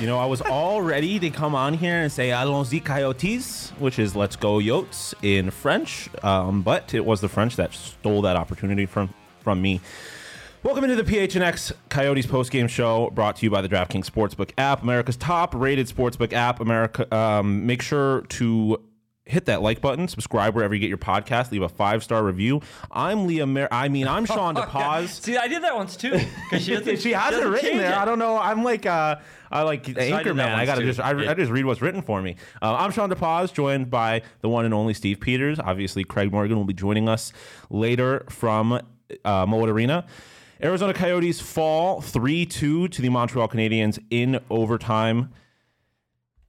You know, I was all ready to come on here and say Allons-y Coyotes, which is Let's Go Yotes in French, um, but it was the French that stole that opportunity from from me. Welcome into the PHNX Coyotes postgame show brought to you by the DraftKings Sportsbook app, America's top rated sportsbook app. America, um, make sure to hit that like button, subscribe wherever you get your podcast, leave a five star review. I'm Leah Mer- I mean, I'm Sean DePaz. See, I did that once too. 'cause she, doesn't- she has it doesn't written change there. it. I don't know. I'm like uh, I like I anchor man. I once, gotta too. just I, Yeah. I just read what's written for me. Uh, I'm Sean DePaz, joined by the one and only Steve Peters. Obviously, Craig Morgan will be joining us later from uh, Mullet Arena. Arizona Coyotes fall 3 2 to the Montreal Canadiens in overtime.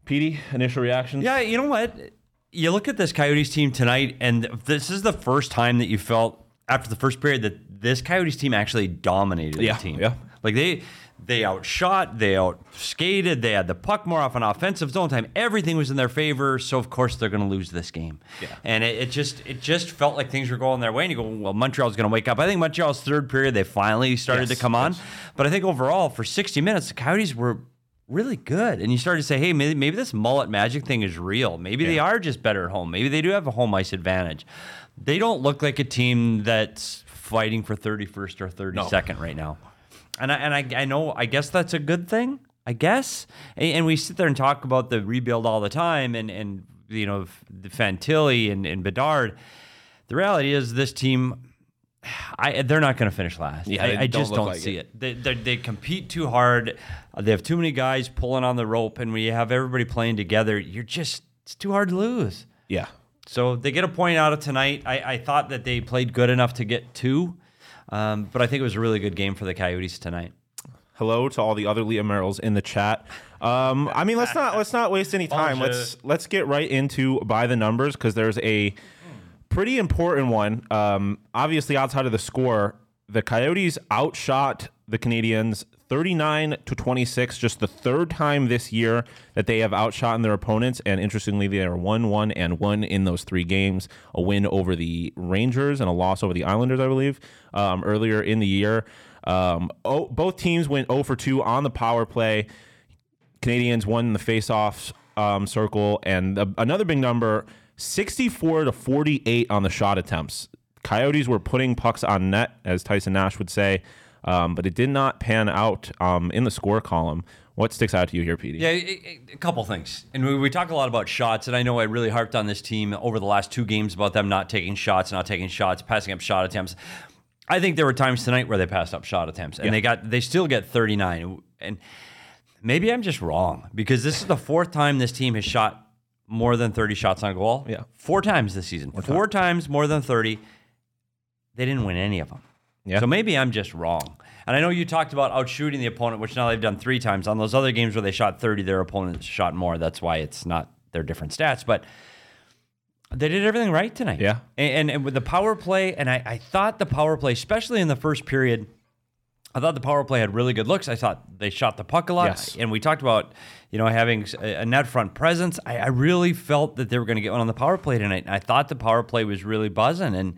Petey, initial reactions? Yeah, you know what? You look at this Coyotes team tonight, and this is the first time that you felt after the first period that this Coyotes team actually dominated Yeah, the team. yeah. Like they they outshot, they outskated, they had the puck more off on offensive zone time. Everything was in their favor, so of course they're going to lose this game. Yeah. And it, it just it just felt like things were going their way, and you go, well, Montreal's going to wake up. I think Montreal's third period they finally started Yes, to come on, yes. but I think overall for 60 minutes the Coyotes were really good. And you started to say, hey, maybe, maybe this mullet magic thing is real. Maybe they are just better at home. Maybe they do have a home ice advantage. They don't look like a team that's fighting for 31st or 32nd right now. And I, and I, I know, I guess that's a good thing, I guess. And, and we sit there and talk about the rebuild all the time and, and you know, the Fantilli and, and Bedard. The reality is this team I, they're not going to finish last. Yeah, I, I don't just don't like see it. it. They, they, they compete too hard. Uh, They have too many guys pulling on the rope, and when you have everybody playing together, you're just it's too hard to lose. Yeah. So they get a point out of tonight. I, I thought that they played good enough to get two, um, but I think it was a really good game for the Coyotes tonight. hello to all the other Leah Merrills in the chat. Um, I mean, let's not let's not waste any time. Let's let's get right into by the numbers because there's a pretty important one. Um, obviously, outside of the score, the Coyotes outshot the Canadiens 39 to 26, just the third time this year that they have outshot their opponents. And interestingly, they are 1 1 and 1 in those three games a win over the Rangers and a loss over the Islanders, I believe, um, earlier in the year. Um, oh, both teams went 0 for 2 on the power play. Canadiens won the face-off um, circle, and the, another big number: sixty-four to forty-eight on the shot attempts. Coyotes were putting pucks on net, as Tyson Nash would say, um, but it did not pan out um, in the score column. What sticks out to you here, Petey? Yeah, a, a couple things. And we, we talk a lot about shots, and I know I really harped on this team over the last two games about them not taking shots, not taking shots, passing up shot attempts. I think there were times tonight where they passed up shot attempts, and Yeah. they got they still get 39. And maybe I'm just wrong because this is the fourth time this team has shot more than 30 shots on goal. Yeah. four times this season. Four times more than 30. They didn't win any of them. Yeah. So maybe I'm just wrong. And I know you talked about outshooting the opponent, which now they've done three times. On those other games where they shot 30, their opponents shot more. That's why it's not their different stats. But they did everything right tonight. Yeah. And, and, and with the power play, and I, I thought the power play, especially in the first period, I thought the power play had really good looks. I thought they shot the puck a lot. Yes. And we talked about you know, having a net front presence. I, I really felt that they were going to get one on the power play tonight. And I thought the power play was really buzzing, and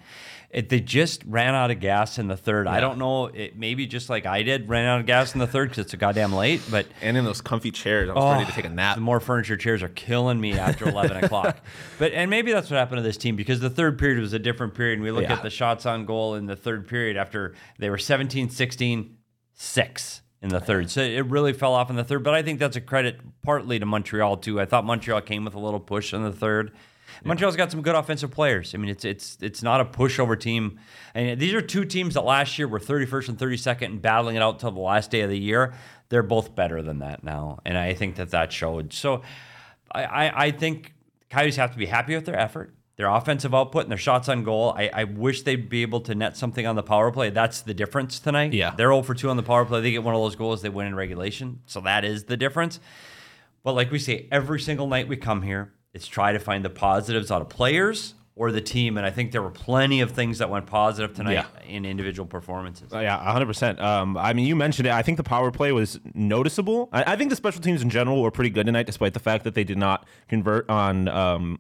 it, they just ran out of gas in the third. I don't know, it, maybe just like I did, ran out of gas in the third because it's a goddamn late. But And in those comfy chairs, I was ready to take a oh, nap. Oh, the more furniture chairs are killing me after 11 o'clock. But and maybe that's what happened to this team because the third period was a different period. And we look Yeah. at the shots on goal in the third period after they were 17, 16, 6 in the third. So it really fell off in the third. But I think that's a credit partly to Montreal too. I thought Montreal came with a little push in the third. Montreal's got some good offensive players. I mean, it's it's it's not a pushover team. And these are two teams that last year were 31st and 32nd and battling it out till the last day of the year. They're both better than that now, and I think that that showed. So, I I, I think Coyotes have to be happy with their effort, their offensive output, and their shots on goal. I, I wish they'd be able to net something on the power play. That's the difference tonight. Yeah. they're 0 for 2 on the power play. They get one of those goals, they win in regulation. So that is the difference. But like we say, every single night we come here, it's try to find the positives out of players or the team. And I think there were plenty of things that went positive tonight Yeah. in individual performances. Uh, Yeah, 100%. Um, I mean, you mentioned it. I think the power play was noticeable. I, I think the special teams in general were pretty good tonight, despite the fact that they did not convert on. Um,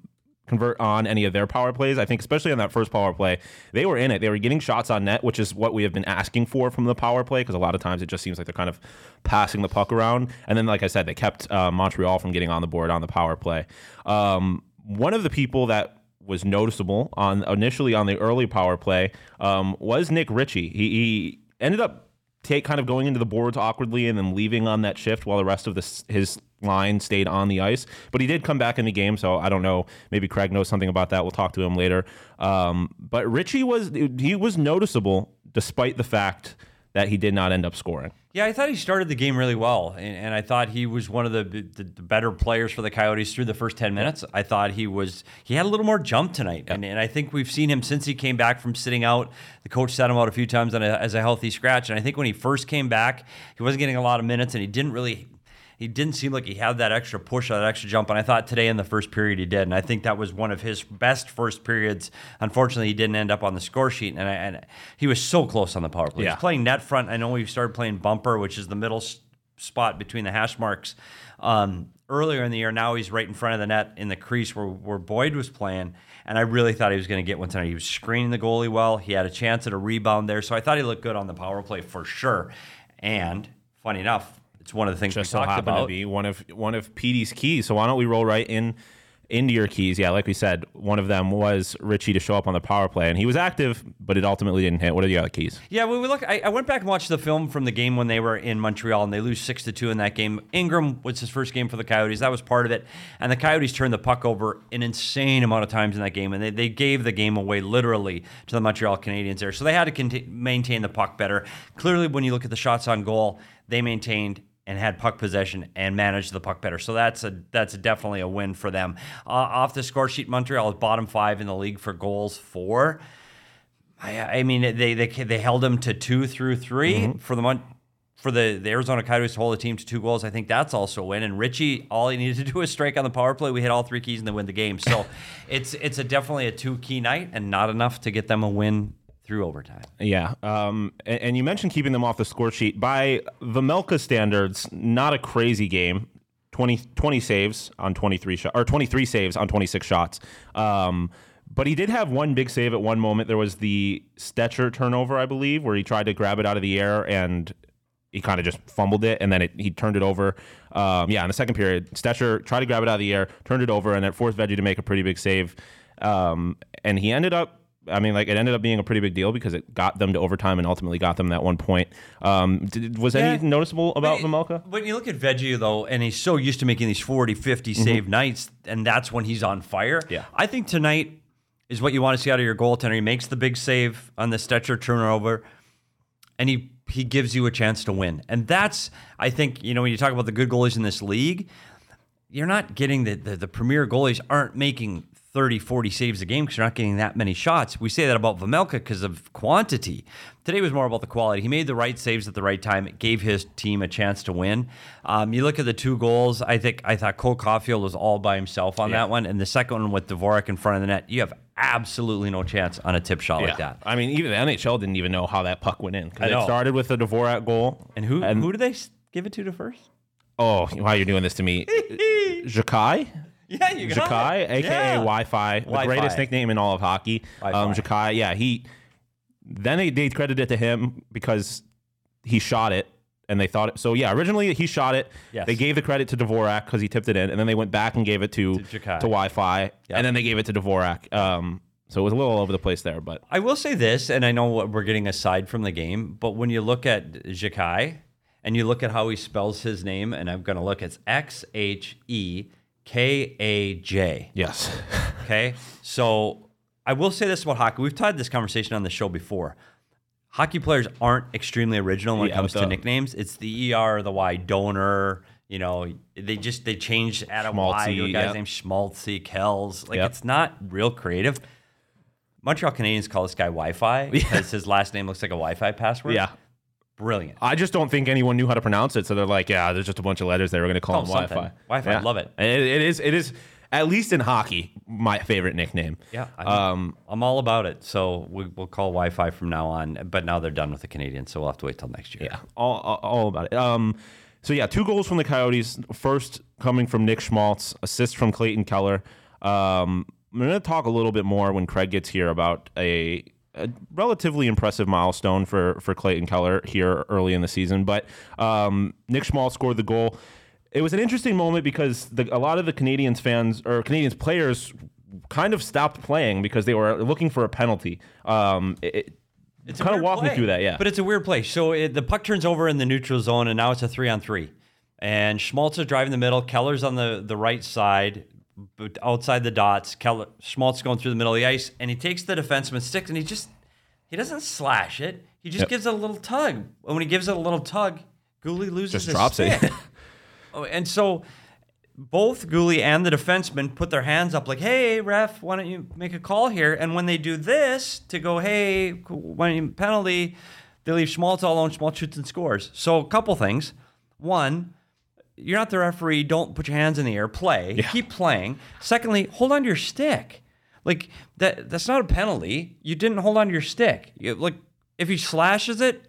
convert on any of their power plays. I think especially on that first power play, they were in it. They were getting shots on net, which is what we have been asking for from the power play because a lot of times it just seems like they're kind of passing the puck around. And then like I said, they kept uh, Montreal from getting on the board on the power play. Um, one of the people that was noticeable on initially on the early power play um, was Nick Ritchie. He, he ended up take kind of going into the boards awkwardly and then leaving on that shift while the rest of this his line stayed on the ice. But he did come back in the game, so I don't know. Maybe Craig knows something about that. We'll talk to him later. Um, but Ritchie was he was noticeable despite the fact that he did not end up scoring. Yeah, I thought he started the game really well, and, and I thought he was one of the, the the better players for the Coyotes through the first ten minutes. I thought he was he had a little more jump tonight, and, and I think we've seen him since he came back from sitting out. The coach set him out a few times on a, as a healthy scratch, and I think when he first came back, he wasn't getting a lot of minutes, and he didn't really. He didn't seem like he had that extra push, or that extra jump, and I thought today in the first period he did, and I think that was one of his best first periods. Unfortunately, he didn't end up on the score sheet, and, I, and he was so close on the power play. Yeah. was playing net front. I know we started playing bumper, which is the middle s- spot between the hash marks. Um, earlier in the year, now he's right in front of the net in the crease where, where Boyd was playing. And I really thought he was going to get one tonight. He was screening the goalie well. He had a chance at a rebound there. So I thought he looked good on the power play for sure. And funny enough, it's one of the things just we so talked happened about. to be one of one of Petey's keys. So why don't we roll right in into your keys? Yeah, like we said, one of them was Ritchie to show up on the power play, and he was active, but it ultimately didn't hit. What are the other keys? Yeah, when we look, I, I went back and watched the film from the game when they were in Montreal and they lose six to two in that game. Ingram was his first game for the Coyotes. That was part of it, and the Coyotes turned the puck over an insane amount of times in that game, and they, they gave the game away literally to the Montreal Canadiens there. So they had to conti- maintain the puck better. Clearly, when you look at the shots on goal, they maintained and had puck possession and managed the puck better. So that's a that's definitely a win for them. Uh, off the score sheet, Montreal is bottom five in the league for goals for. I, I mean, they they they held them to two through 3 Mm-hmm. for the month. For the, the Arizona Coyotes to hold the team to two goals, I think that's also a win. And Ritchie, all he needed to do was strike on the power play. We hit all three keys and they win the game. So it's it's a definitely a two key night and not enough to get them a win through overtime. Yeah, um, and, and you mentioned keeping them off the score sheet. By Vejmelka standards, not a crazy game. 20, 20 saves on 23 shots, or 23 saves on 26 shots. Um, but he did have one big save at one moment. There was the Stecher turnover, I believe, where he tried to grab it out of the air and he kind of just fumbled it, and then it, he turned it over. Um, yeah, in the second period, Stecher tried to grab it out of the air, turned it over, and then forced Veggie to make a pretty big save. Um, and he ended up I mean, like it ended up being a pretty big deal because it got them to overtime and ultimately got them that one point. Um, did, was Yeah. anything noticeable about Vejmelka? When you look at Veggie, though, and he's so used to making these 40, 50 save nights, and that's when he's on fire. Mm-hmm. Yeah. I think tonight is what you want to see out of your goaltender. He makes the big save on the Stecher turnover, and he he gives you a chance to win. And that's, I think, you know, when you talk about the good goalies in this league, you're not getting the, the, the premier goalies aren't making 30, 40 saves a game because you're not getting that many shots. We say that about Vejmelka because of quantity. Today was more about the quality. He made the right saves at the right time. It gave his team a chance to win. Um, you look at the two goals. I think I thought Cole Caufield was all by himself on Yeah. that one, and the second one with Dvorak in front of the net. You have absolutely no chance on a tip shot like that. I mean, even the NHL didn't even know how that puck went in because it started with a Dvorak goal. And who and who did they give it to to first? Oh, why are you're doing this to me? Xhekaj? Yeah, you got Xhekaj, it. aka Yeah. Wi-Fi, the Wi-Fi. greatest nickname in all of hockey. Um, Wi-Fi. Xhekaj, yeah, he. Then they, they credited it to him because he shot it, and they thought it. So yeah, originally he shot it. Yes. They gave the credit to Dvorak because he tipped it in, and then they went back and gave it to To to Wi-Fi, Yep. and then they gave it to Dvorak. Um, so it was a little all over the place there, but I will say this, and I know what we're getting aside from the game, but when you look at Xhekaj and you look at how he spells his name, and I'm going to look, it's X H E K A J. yes, Okay. So I will say this about hockey. We've had this conversation on the show before. Hockey players aren't extremely original when it comes to nicknames. It's the ER the Y donor. You know, they just they change add a Y to a guy's yep. name Schmaltzy, Kells. Like Yep. it's not real creative. Montreal Canadiens call this guy Wi-Fi because his last name looks like a Wi-Fi password. yeah. Brilliant. I just don't think anyone knew how to pronounce it, so they're like, yeah, there's just a bunch of letters there. We're gonna call Call him him. Wi-Fi. Wi-Fi, Yeah. love it. It, it is. It is at least in hockey my favorite nickname. Yeah, I'm, Um, I'm all about it. So we, we'll call Wi-Fi from now on. But now they're done with the Canadiens, so we'll have to wait till next year. Yeah, all, all, all about it. Um, so yeah, two goals from the Coyotes. First coming from Nick Schmaltz, assist from Clayton Keller. Um, I'm going to talk a little bit more when Craig gets here about a, a relatively impressive milestone for for Clayton Keller here early in the season. But um, Nick Schmaltz scored the goal. It was an interesting moment because the, a lot of the Canadiens fans or Canadiens players kind of stopped playing because they were looking for a penalty. Um, it, It's kind of walk me play. through that, yeah. But it's a weird play. So it, the puck turns over in the neutral zone, and now it's a three on three. And Schmaltz is driving the middle. Keller's on the, the right side, but outside the dots. Keller Schmaltz going through the middle of the ice, and he takes the defenseman's stick, and he just he doesn't slash it. He just Yep. gives it a little tug. And when he gives it a little tug, Guhle loses Just his drops it. stick. Oh, and so both Guhle and the defenseman put their hands up, like, "Hey, ref, why don't you make a call here?" And when they do this to go, "Hey, when you penalty," they leave Schmaltz all alone. Schmaltz shoots and scores. So a couple things. One, you're not the referee. Don't put your hands in the air. Play. Keep playing. Secondly, hold on to your stick. Like that. That's not a penalty. You didn't hold on to your stick. You, like if he slashes it,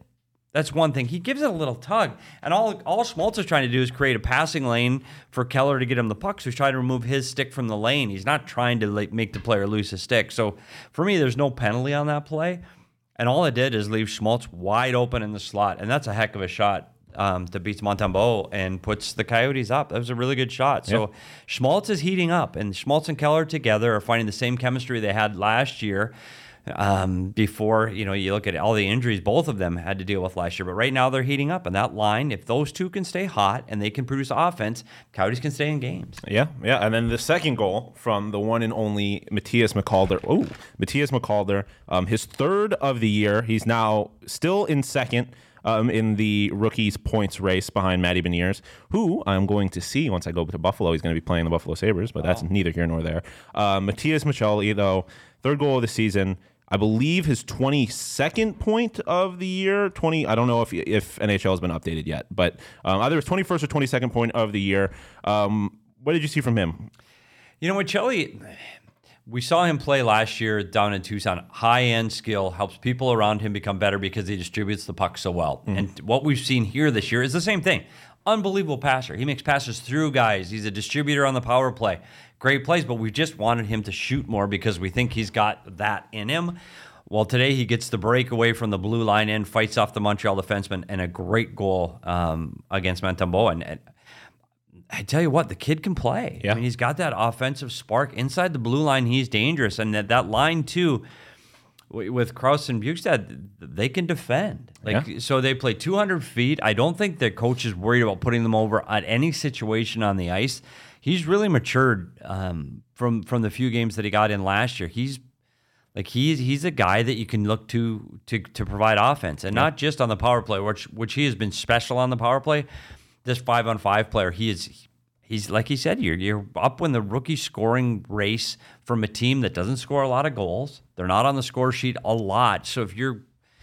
that's one thing. He gives it a little tug, and all all Schmaltz is trying to do is create a passing lane for Keller to get him the puck. So he's trying to remove his stick from the lane. He's not trying to like make the player lose his stick. So for me, there's no penalty on that play, and all it did is leave Schmaltz wide open in the slot, and that's a heck of a shot um, that beats Montembeault and puts the Coyotes up. That was a really good shot. So Schmaltz is heating up, and Schmaltz and Keller together are finding the same chemistry they had last year um, before you know you look at all the injuries both of them had to deal with last year. But right now they're heating up, and that line, if those two can stay hot and they can produce offense, Coyotes can stay in games. Yeah, yeah. And then the second goal from the one and only Matthias McCalder. Oh, Matthias McCalder. Um, his third of the year. He's now still in second um, in the rookies points race behind Matty Beniers, who I'm going to see once I go to Buffalo. He's going to be playing the Buffalo Sabres, but that's neither here nor there. Uh, Matias Maccelli, though, third goal of the season. I believe his 22nd point of the year. 20. I don't know if if NHL has been updated yet, but um, either his 21st or 22nd point of the year. Um, what did you see from him? You know what, Chelly? We saw him play last year down in Tucson. High end skill helps people around him become better because he distributes the puck so well. And what we've seen here this year is the same thing. Unbelievable passer. He makes passes through guys. He's a distributor on the power play. Great plays, but we just wanted him to shoot more because we think he's got that in him. Well, today he gets the breakaway from the blue line in, fights off the Montreal defenseman, and a great goal um, against Montembeault. And, and I tell you what, the kid can play. Yeah. I mean, he's got that offensive spark inside the blue line. He's dangerous, and that, that line too, with Crouse and Bjugstad, they can defend. Like Yeah. so, they play 200 feet. I don't think the coach is worried about putting them over at any situation on the ice. He's really matured um, from from the few games that he got in last year. He's like he's he's a guy that you can look to to to provide offense, and not just on the power play, which which he has been special on the power play. This five on five player, he is he's like he said, you're you're up in the rookie scoring race from a team that doesn't score a lot of goals. They're not on the score sheet a lot. So if you're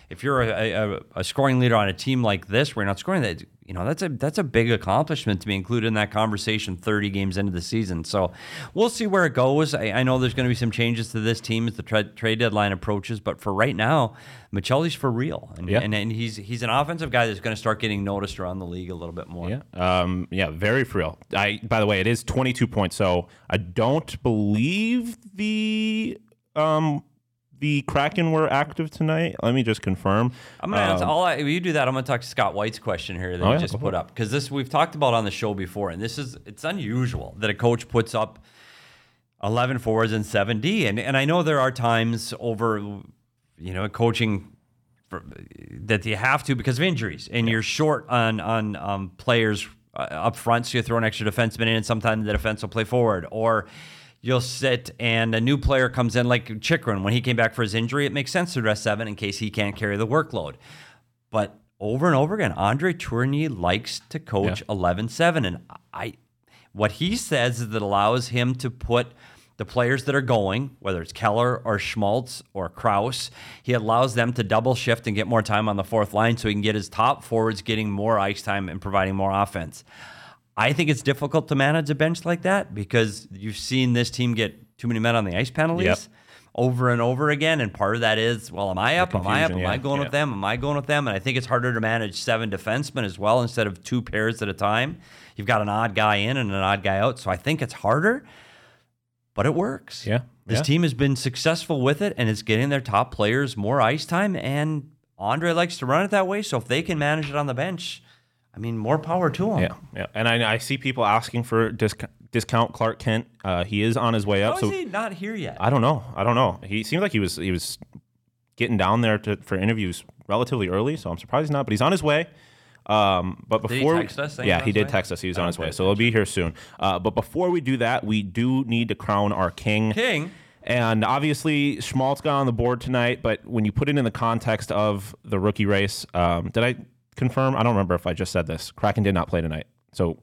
if you're a, a, a scoring leader on a team like this, where you're not scoring that, you know, that's a that's a big accomplishment to be included in that conversation 30 games into the season. So we'll see where it goes. I, I know there's going to be some changes to this team as the tra- trade deadline approaches, but for right now, Maccelli's for real, and, Yeah. and, and he's he's an offensive guy that's going to start getting noticed around the league a little bit more. Yeah. Um, yeah, very for real. I by the way, it is 22 points. So I don't believe the um the Kraken were active tonight. Let me just confirm. I'm gonna Um, all I, if you do that. I'm gonna talk to Scott White's question here that Oh, he yeah, just put up because this we've talked about on the show before, and this is it's unusual that a coach puts up 11 forwards and 7D, and and I know there are times over, you know, coaching. For, that you have to because of injuries, and you're short on on um, players uh, up front, so you throw an extra defenseman in, and sometimes the defense will play forward, or you'll sit and a new player comes in like Chychrun when he came back for his injury. It makes sense to dress seven in case he can't carry the workload. But over and over again, Andre Tourigny likes to coach 11-7. And I what he says is that allows him to put the players that are going, whether it's Keller or Schmaltz or Crouse, he allows them to double shift and get more time on the fourth line so he can get his top forwards getting more ice time and providing more offense. I think it's difficult to manage a bench like that because you've seen this team get too many men on the ice penalties Yep. over and over again. And part of that is, well, am I up? Am I up? Am confusion, I going yeah. with them? Am I going with them? And I think it's harder to manage seven defensemen as well instead of two pairs at a time. You've got an odd guy in and an odd guy out. So I think it's harder, but it works. Yeah, This yeah. team has been successful with it and it's getting their top players more ice time. And Andre likes to run it that way. So if they can manage it on the bench, I mean, more power to him. Yeah, yeah. And I, I see people asking for disc, discount Clark Kent. Uh, he is on his way How up. is so he not here yet? I don't know. I don't know. He seemed like he was he was getting down there to, for interviews relatively early, so I'm surprised he's not. But he's on his way. Um, but before he before, text us yeah, he did way? text us. He was on his way, so he'll be here soon. Uh, but before we do that, we do need to crown our king. King. And obviously, Schmaltz got on the board tonight, but when you put it in the context of the rookie race, um, did I confirm? I don't remember if I just said this. Kraken did not play tonight. So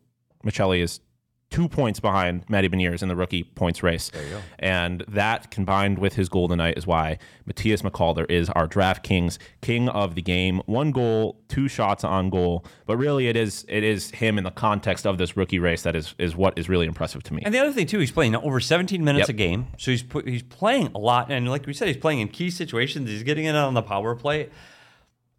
Maccelli is two points behind Matty Beniers in the rookie points race. And that combined with his goal tonight is why Matthias McCalder is our DraftKings king of the game. One goal, two shots on goal. But really it is it is him in the context of this rookie race that is is what is really impressive to me. And the other thing too, he's playing over 17 minutes Yep. a game, so he's he's playing a lot. And like we said, he's playing in key situations. He's getting in on the power play,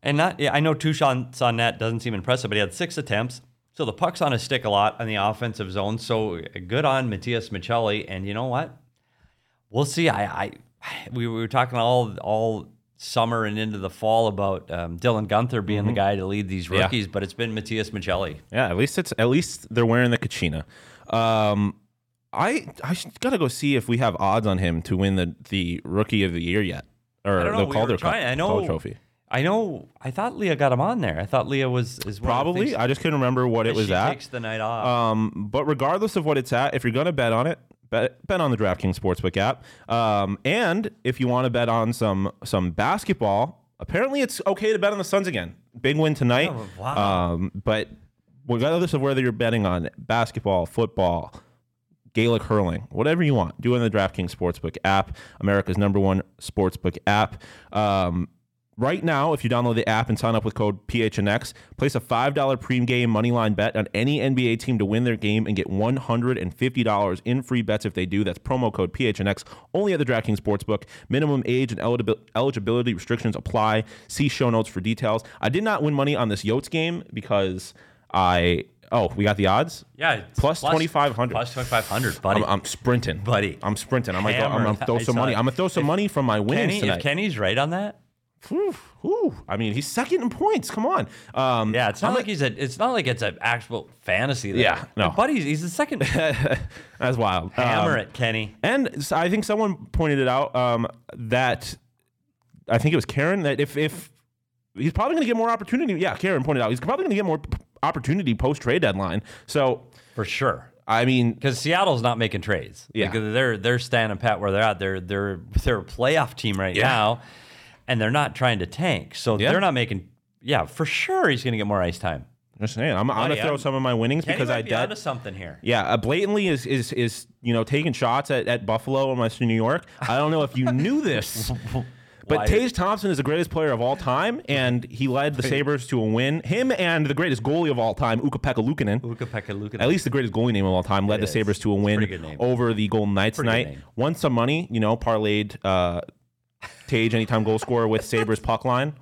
and not. Yeah, I know two shots on net doesn't seem impressive, but he had six attempts. So the puck's on his stick a lot in the offensive zone. So good on Matias Maccelli. And you know what? We'll see. I, I we were talking all all summer and into the fall about um, Dylan Guenther being the guy to lead these Mm-hmm. Yeah. rookies, but it's been Matias Maccelli. Yeah, at least it's at least they're wearing the Kachina. Um, I I gotta go see if we have odds on him to win the the rookie of the year yet, or I don't know. the we Calder trying. I know. Calder Trophy. I know. I thought Leah got him on there. I thought Leah was is Probably. I just couldn't remember what it was she at. Takes the night off. Um, but regardless of what it's at, if you're gonna bet on it, bet bet on the DraftKings Sportsbook app. Um, and if you want to bet on some some basketball, apparently it's okay to bet on the Suns again. Big win tonight. Oh, wow. Um, but regardless of whether you're betting on basketball, football, Gaelic hurling, whatever you want, do it in the DraftKings Sportsbook app, America's number one sportsbook app. Um, right now, if you download the app and sign up with code PHNX, place a $5 pre-game moneyline bet on any NBA team to win their game and get $150 in free bets if they do. That's promo code PHNX only at the DraftKings Sportsbook. Minimum age and eligibility restrictions apply. See show notes for details. I did not win money on this Yotes game because I oh, we got the odds? yeah, plus 2,500. Plus twenty five hundred, buddy. I'm, I'm sprinting, Buddy. I'm sprinting. I'm gonna, go, I'm gonna throw some money. it. I'm gonna throw some money from my wins Kenny, tonight. if Kenny's right on that, Whew, whew. I mean, he's second in points. Come on. Um, yeah, it's not I'm like he's a. It's not like it's an actual fantasy. There. Yeah, no. But he's he's the second. that's wild. Hammer Um, it, Kenny. And I think someone pointed it out um, that I think it was Karen that if if he's probably going to get more opportunity. Yeah, Karen pointed out he's probably going to get more p- opportunity post trade deadline. So For sure. I mean, Because Seattle's not making trades. Yeah. Because they're they're standing pat where they're at. They're they're they're a playoff team right Yeah. now, and they're not trying to tank. So Yeah. they're not making. Yeah, for sure he's going to get more ice time. just saying, I'm, I'm gonna throw I'm- some of my winnings Kenny because I be did. something here. Yeah, uh, blatantly is is is you know taking shots at, at Buffalo and Western New York. I don't know if you knew this, But Tage Thompson is the greatest player of all time, and he led the Sabres to a win. Him and the greatest goalie of all time, Ukko-Pekka Luukkonen. Ukko-Pekka Luukkonen. At least the greatest goalie name of all time led It the. Sabres to a a win name. over the Golden Knights Pretty tonight. Won some money, you know, parlayed uh, Tage anytime goal scorer with Sabres puck line.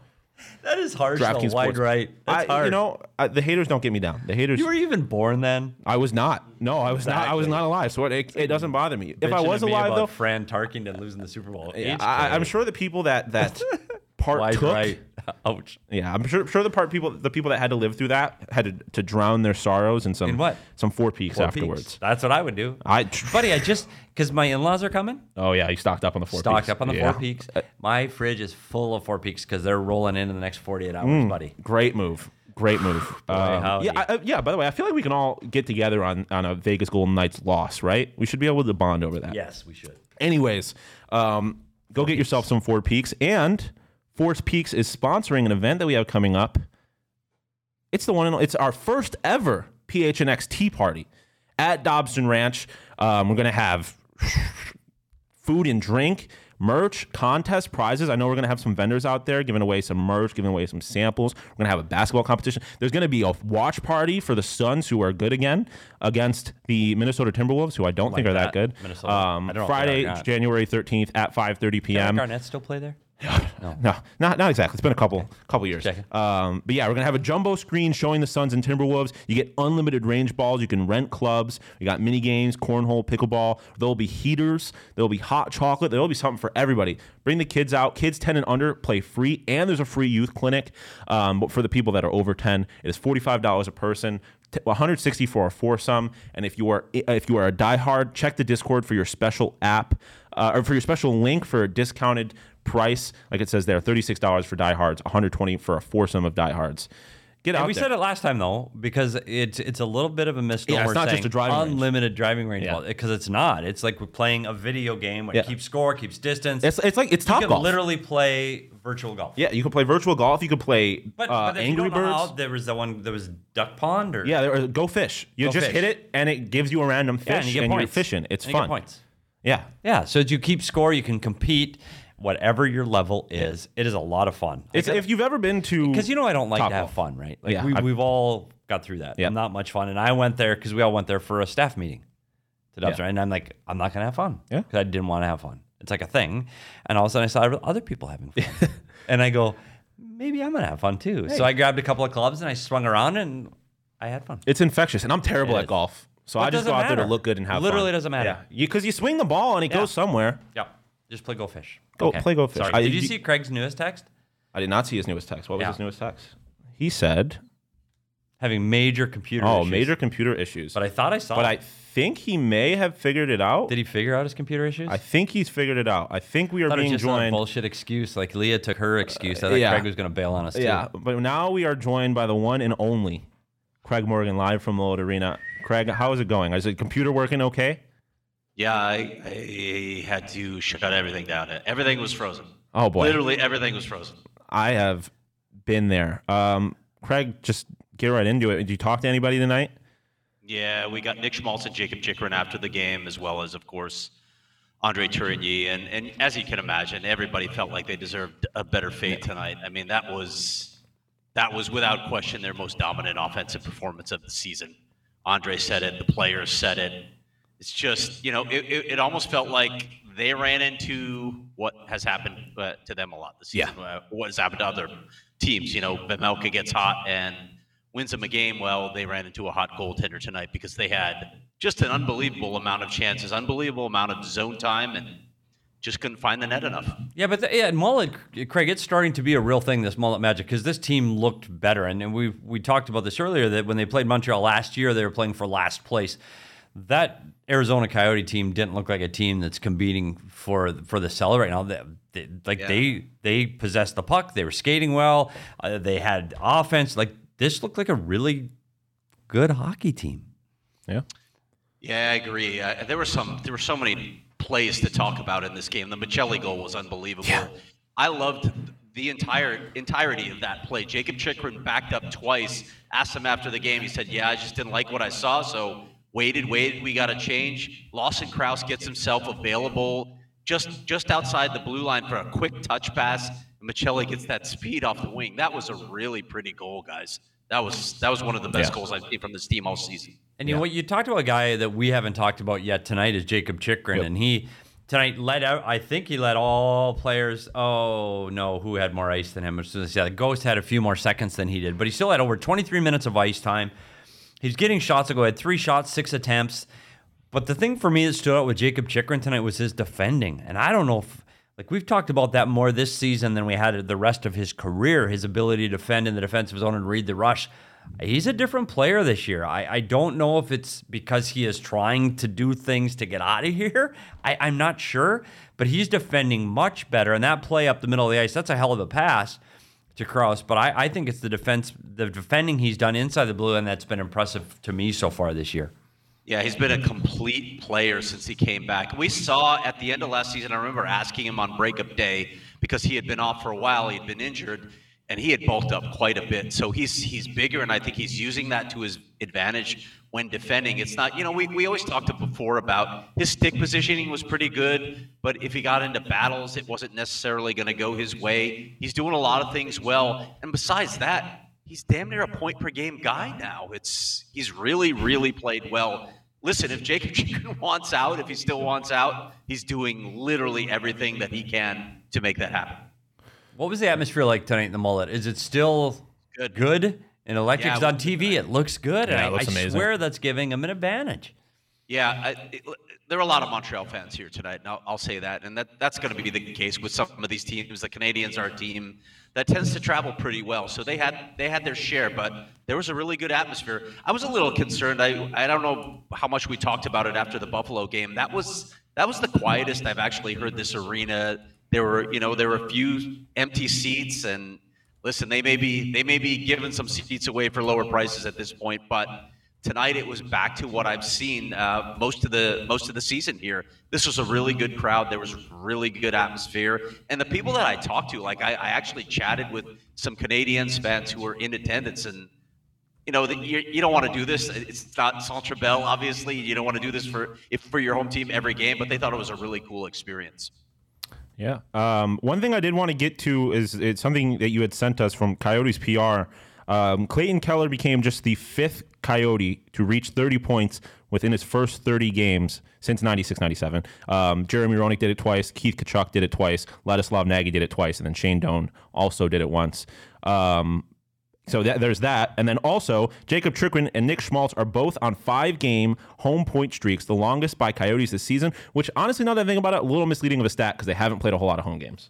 that is harsh. DraftKings Wide right. That's I, hard. you know, I, the haters don't get me down. The haters. you were even born then. I was not. No, I was not. I was not alive. So it, it, it doesn't bother me. If I was alive though, Fran Tarkenton losing the Super Bowl. yeah, I, I'm sure the people that that part Wide took. right. Ouch. Yeah, I'm sure. Sure, the part people, the people that had to live through that, had to, to drown their sorrows in some In what? some four peaks Four afterwards. Peaks. That's what I would do. I, Buddy, I just because my in-laws are coming. oh yeah, you stocked up on the four Stocked peaks. up on the Yeah. Four Peaks. My fridge is full of Four Peaks because they're rolling in in the next 48 hours, Mm. buddy. Great move. Great move. Um, howdy. yeah, I, I- yeah. By the way, I feel like we can all get together on on a Vegas Golden Knights loss, right? We should be able to bond over that. Yes, we should. Anyways, um, go get yourself some Four Peaks, and Four Peaks is sponsoring an event that we have coming up. It's the one. and- It's our first ever PHNX Tea Party at Dobson Ranch. Um, we're gonna have food and drink, merch, contest, prizes. I know we're gonna have some vendors out there giving away some merch, giving away some samples. We're gonna have a basketball competition. There's gonna be a watch party for the Suns, who are good again, against the Minnesota Timberwolves, who I don't think are that, that, good. Um, I don't know if they are Friday. January 13th at 5:30 Can p.m. Garnett still play there? No, not not exactly. It's been a couple couple years. Checking. Um, but yeah, we're gonna have a jumbo screen showing the Suns and Timberwolves. You get unlimited range balls. You can rent clubs. We got mini games, cornhole, pickleball. There'll be heaters. There'll be hot chocolate. There'll be something for everybody. Bring the kids out. Kids ten and under play free, and there's a free youth clinic. Um, but for the people that are over ten, it is forty five dollars a person. t- 160 for a foursome, and if you are if you are a diehard, check the Discord for your special app uh, or for your special link for a discounted price. Like it says there, $36 for diehards, 120 for a foursome of diehards. Get And out we there. said it last time though, because it's it's a little bit of a misnomer. Yeah, it's not just a driving range. unlimited driving range Yeah. because it's not. It's like we're playing a video game where Yeah. it keeps score, keeps distance. It's, it's like it's you top can golf. literally play virtual golf. yeah, you can play virtual golf. You can play But, uh, but Angry you don't know Birds. how, there was the one there was Duck Pond or yeah, there, or go fish. You Go just fish. hit it, and it gives you a random fish, Yeah, and you get you're fishing. It's And fun. points. Yeah, Yeah, so you keep score, you can compete. Whatever your level is, it is a lot of fun. it's, if you've ever been to because you know I don't like Top to have Golf. fun, right? Like Yeah, we, I've- we've all got through that. Yeah. Not much fun, and I went there because we all went there for a staff meeting to Dubs, Yeah. right? And I'm like, I'm not gonna have fun Yeah. because I didn't want to have fun. It's like a thing, and all of a sudden I saw other people having fun, and I go, maybe I'm gonna have fun too. So I grabbed a couple of clubs and I swung around and I had fun. It's infectious, and I'm terrible It at is. golf. So Well, I it just go doesn't out there to matter. look good and have Literally fun. doesn't matter. Yeah, because you, swing the ball and it Yeah. goes somewhere. Yep, just play go fish. Go- play Go Fish. Sorry. I- Did you see Craig's newest text? I did not see his newest text. What was Yeah. his newest text? He said, Having major computer "Oh, issues. major computer issues." But I thought I saw. but I it. think he may have figured it out. did he figure out his computer issues? I think he's figured it out. I think we are thought it was being just another joined. bullshit excuse. Like Leah took her excuse. I thought yeah. Craig was going to bail on us too. Yeah, but now we are joined by the one and only Craig Morgan live from Lowell Arena. Craig, how is it going? Is the computer working okay? Yeah, I, I had to shut out everything down. Everything was frozen. Oh boy, Literally everything was frozen. I have been there. Um, Craig, just get right into it. Did you talk to anybody tonight? Yeah, we got Nick Schmaltz and Jakob Chychrun after the game, as well as, of course, Andre Tourigny. And, and as you can imagine, everybody felt like they deserved a better fate tonight. I mean, that was that was without question their most dominant offensive performance of the season. Andre said it. The players said it. It's just, you know, it, it, it almost felt like they ran into what has happened uh, to them a lot this season. Uh, what has happened to other teams. You know, Vejmelka gets hot and wins them a game. Well, they ran into a hot goaltender tonight because they had just an unbelievable amount of chances, unbelievable amount of zone time, and just couldn't find the net enough. Yeah, but the, yeah, mullet, Craig, it's starting to be a real thing. This mullet magic because this team looked better, and, and we we talked about this earlier that when they played Montreal last year, they were playing for last place. That Arizona Coyote team didn't look like a team that's competing for for the cellar right now. They, they, like Yeah. they they possessed the puck, they were skating well, uh, they had offense. Like this looked like a really good hockey team. Yeah. Yeah, I agree. Uh, there were some. There were so many plays to talk about in this game. The Maccelli goal was unbelievable. Yeah. I loved the entire entirety of that play. Jakob Chychrun backed up twice. Asked him after the game. He said, "Yeah, I just didn't like what I saw, so waited, waited. We got a change." Lawson Crouse gets himself available just just outside the blue line for a quick touch pass. And Maccelli gets that speed off the wing. That was a really pretty goal, guys. That was that was one of the best Yeah. goals I've seen from this team all season. And you know what? You talked about a guy that we haven't talked about yet tonight is Jakob Chychrun, Yep. and he tonight led out. I think he led all players. Oh no, who had more ice than him? As soon as yeah, the Ghost had a few more seconds than he did, but he still had over 23 minutes of ice time. He's getting shots. to go had three shots, six attempts. But the thing for me that stood out with Jakob Chychrun tonight was his defending, and I don't know if. Like we've talked about that more this season than we had the rest of his career, his ability to defend in the defensive zone and read the rush. He's a different player this year. I, I don't know if it's because he is trying to do things to get out of here. I, I'm not sure, but he's defending much better. And that play up the middle of the ice, that's a hell of a pass to Crouse. But I, I think it's the defense, the defending he's done inside the blue, and that's been impressive to me so far this year. Yeah, he's been a complete player since he came back. We saw at the end of last season, I remember asking him on breakup day because he had been off for a while, he'd been injured, and he had bulked up quite a bit. So he's he's bigger, and I think he's using that to his advantage when defending. It's not, you know, we, we always talked before about his stick positioning was pretty good, but if he got into battles, it wasn't necessarily going to go his way. He's doing a lot of things well, and besides that, he's damn near a point per game guy now. It's he's really, really played well. Listen, if Jacob Chychrun wants out, if he still wants out, he's doing literally everything that he can to make that happen. What was the atmosphere like tonight in the mullet? Is it still Good. good? And Electric's Yeah, on TV. It looks good. Yeah, and it I, looks I amazing. swear that's giving them an advantage. Yeah, I, it, there are a lot of Montreal fans here tonight. And I'll, I'll say that, and that that's going to be the case with some of these teams. The Canadiens are a team that tends to travel pretty well, so they had they had their share, but there was a really good atmosphere. I was a little concerned. I I don't know how much we talked about it after the Buffalo game. That was that was the quietest I've actually heard this arena. There were you know there were a few empty seats and listen, they may be they may be giving some seats away for lower prices at this point, but tonight it was back to what I've seen uh, most of the most of the season here. This was a really good crowd. There was really good atmosphere, and the people that I talked to, like I, I actually chatted with some Canadians fans who were in attendance and. You know, that you, you don't want to do this. It's not Centre Bell, obviously. You don't want to do this for if for your home team every game, but they thought it was a really cool experience. Yeah. Um, one thing I did want to get to is it's something that you had sent us from Coyotes PR. Um, Clayton Keller became just the fifth Coyote to reach 30 points within his first 30 games since 96 97. Um, Jeremy Roenick did it twice. Keith Tkachuk did it twice. Ladislav Nagy did it twice. And then Shane Doan also did it once. Um, so there's that. And then also, Jakob Chychrun and Nick Schmaltz are both on five game home point streaks, the longest by Coyotes this season, which honestly, now that I think about it, a little misleading of a stat because they haven't played a whole lot of home games.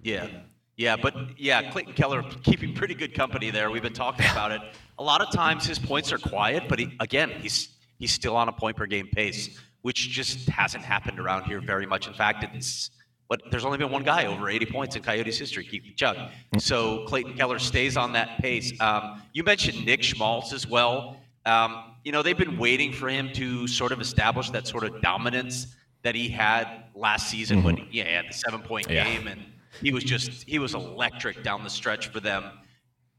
Yeah. Yeah, but yeah, Clayton Keller keeping pretty good company there. We've been talking about it. A lot of times his points are quiet, but he, again, he's he's still on a point per game pace, which just hasn't happened around here very much. In fact, it's but there's only been one guy over 80 points in Coyotes history, Keith Chuck. So Clayton Keller stays on that pace. Um, you mentioned Nick Schmaltz as well. Um, you know, they've been waiting for him to sort of establish that sort of dominance that he had last season when yeah, he had the seven point Yeah. game and he was just he was electric down the stretch for them.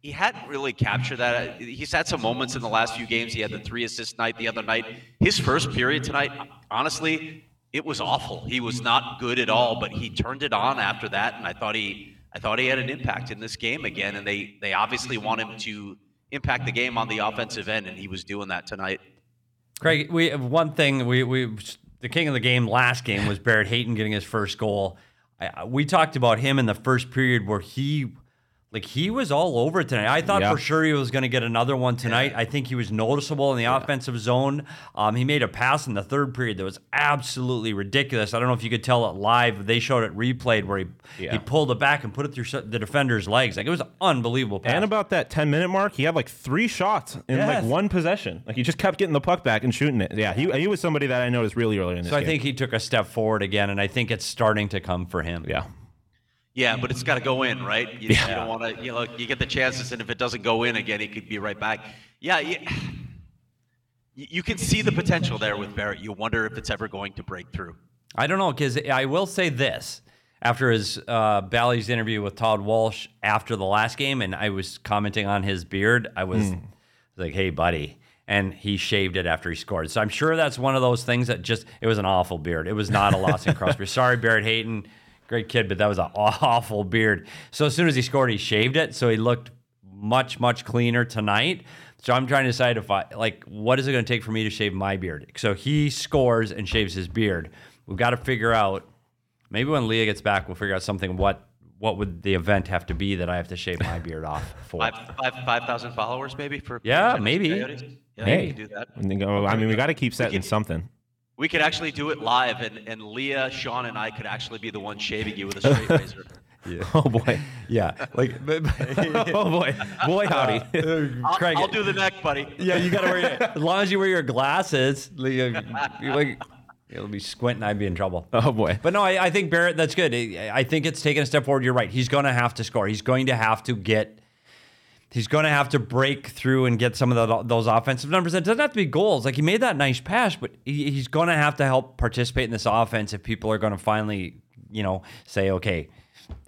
He hadn't really captured that. He's had some moments in the last few games. He had the three assist night the other night. His first period tonight, honestly, it was awful. He was not good at all, but he turned it on after that, and I thought he I thought he had an impact in this game again. And they they obviously want him to impact the game on the offensive end, and he was doing that tonight. Craig, we have one thing. We we the king of the game last game was Barrett Hayton getting his first goal. I, we talked about him in the first period where he. Like he was all over it tonight. I thought Yeah. for sure he was going to get another one tonight. I think he was noticeable in the offensive zone. Um, he made a pass in the third period that was absolutely ridiculous. I don't know if you could tell it live. They showed it replayed where he Yeah. he pulled it back and put it through the defender's legs. Like it was an unbelievable pass. And about that 10 minute mark, he had like three shots in Yes. like one possession. Like he just kept getting the puck back and shooting it. Yeah, he, he was somebody that I noticed really early in this so I game. think he took a step forward again, and I think it's starting to come for him. yeah. Yeah, but it's got to go in, right? You, you don't want to, you know, you get the chances, and if it doesn't go in again, he could be right back. Yeah, yeah. You you can see the potential there with Barrett. You wonder if it's ever going to break through. I don't know because I will say this after his uh, Bally's interview with Todd Walsh after the last game, and I was commenting on his beard. I was like, "Hey, buddy." and he shaved it after he scored. So I'm sure that's one of those things that just it was an awful beard. It was not a Lawson Crosby. Sorry, Barrett Hayton, great kid, but that was an awful beard. So as soon as he scored, he shaved it, so he looked much much cleaner tonight. So I'm trying to decide if I like what is it going to take for me to shave my beard. So he scores and shaves his beard. We've got to figure out. Maybe when Leah gets back, we'll figure out something. What what would the event have to be that I have to shave my beard off for? Five five five thousand followers maybe for Yeah, maybe. Yeah, Hey. we can do that. And they go, I mean, we got to keep setting can- something. We could actually do it live, and, and Leah, Sean, and I could actually be the one shaving you with a straight razor. Oh boy. yeah, like but- Oh boy. Boy howdy. I'll, Craig- I'll do the neck, buddy. yeah, you got to wear your, as long as you wear your glasses. Leah, you like you'll be squinting. I'd be in trouble. oh boy. But no, I, I think Barrett, that's good. I I think it's taken a step forward. You're right. He's going to have to score. He's going to have to get. He's going to have to break through and get some of the, those offensive numbers. It doesn't have to be goals. Like he made that nice pass, but he, he's going to have to help participate in this offense if people are going to finally, you know, say, okay,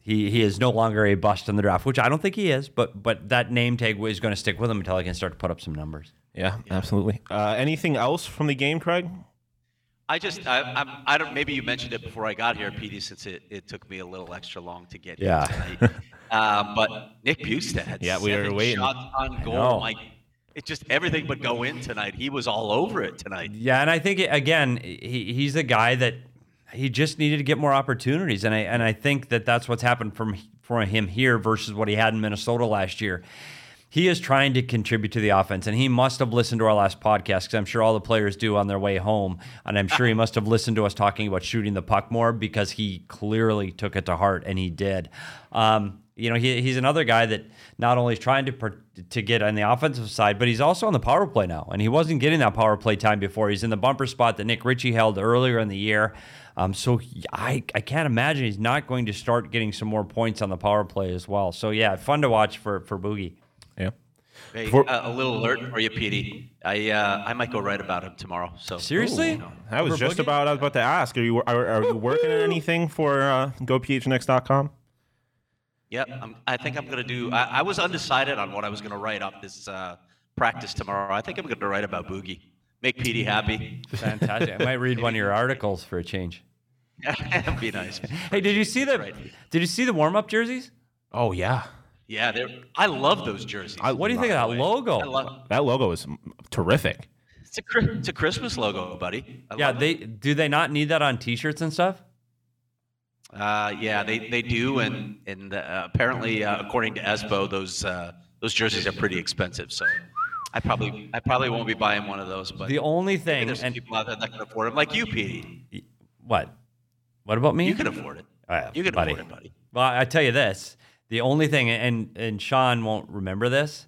he he is no longer a bust in the draft, which I don't think he is. But but that name tag is going to stick with him until he can start to put up some numbers. Yeah, absolutely. Uh, anything else from the game, Craig? I just, I, I'm, I don't. Maybe you mentioned it before I got here, Petey, since it, it took me a little extra long to get Yeah. here tonight. uh, but Nick Bjugstad, Yeah, we were waiting. Shots on goal, like it just everything but go in tonight. He was all over it tonight. Yeah, and I think again, he, he's a guy that he just needed to get more opportunities, and I and I think that that's what's happened from from him here versus what he had in Minnesota last year. He is trying to contribute to the offense, and he must have listened to our last podcast because I'm sure all the players do on their way home, and I'm sure he must have listened to us talking about shooting the puck more because he clearly took it to heart, and he did. Um, you know, he, he's another guy that not only is trying to to get on the offensive side, but he's also on the power play now, and he wasn't getting that power play time before. He's in the bumper spot that Nick Ritchie held earlier in the year. Um, so he- I, I can't imagine he's not going to start getting some more points on the power play as well. So yeah, fun to watch for for Boogie. Yeah. Hey, For- uh, a little alert for you, Petey. I uh, I might go write about him tomorrow. So Seriously? I was Over just Boogie? about I was about to ask. Are you are, are you working on anything for uh, GoPHNX.com? Yep, I'm, I think I'm gonna do. I, I was undecided on what I was gonna write up this uh, practice tomorrow. I think I'm gonna write about Boogie. Make Petey happy. Fantastic. I might read one of your articles for a change. That'd be nice. Hey, did you see the Right. did you see the warm up jerseys? Oh yeah, Yeah, they're. I love those jerseys. What do you think of that logo? Love. that logo is terrific. It's a it's a Christmas logo, buddy. I Yeah, love it. they do they not need that on T-shirts and stuff? Uh, yeah, they, they do, and and uh, apparently, uh, according to Espo, those uh, those jerseys are pretty expensive. So, I probably I probably won't be buying one of those. But The only thing, there's and people out there that can afford them, like you, Petey. what? What about me? You can afford it. Uh, You can buddy. afford it, buddy. Well, I tell you this: the only thing, and and Sean won't remember this.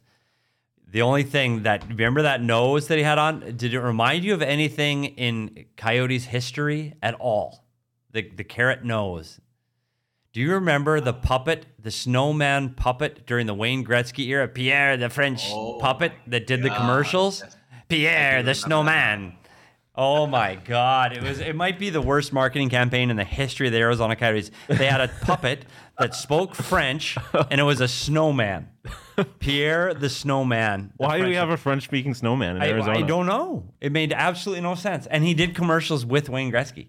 The only thing that remember that nose that he had on. Did it remind you of anything in Coyotes history at all? The the carrot nose. Do you remember the puppet, the snowman puppet during the Wayne Gretzky era? Pierre, the French puppet that did the commercials. Pierre, the snowman. Oh my God! It was. It might be the worst marketing campaign in the history of the Arizona Coyotes. They had a puppet that spoke French, and it was a snowman. Pierre the snowman. the Why do we have a French-speaking snowman in I, Arizona? I don't know. It made absolutely no sense, and he did commercials with Wayne Gretzky.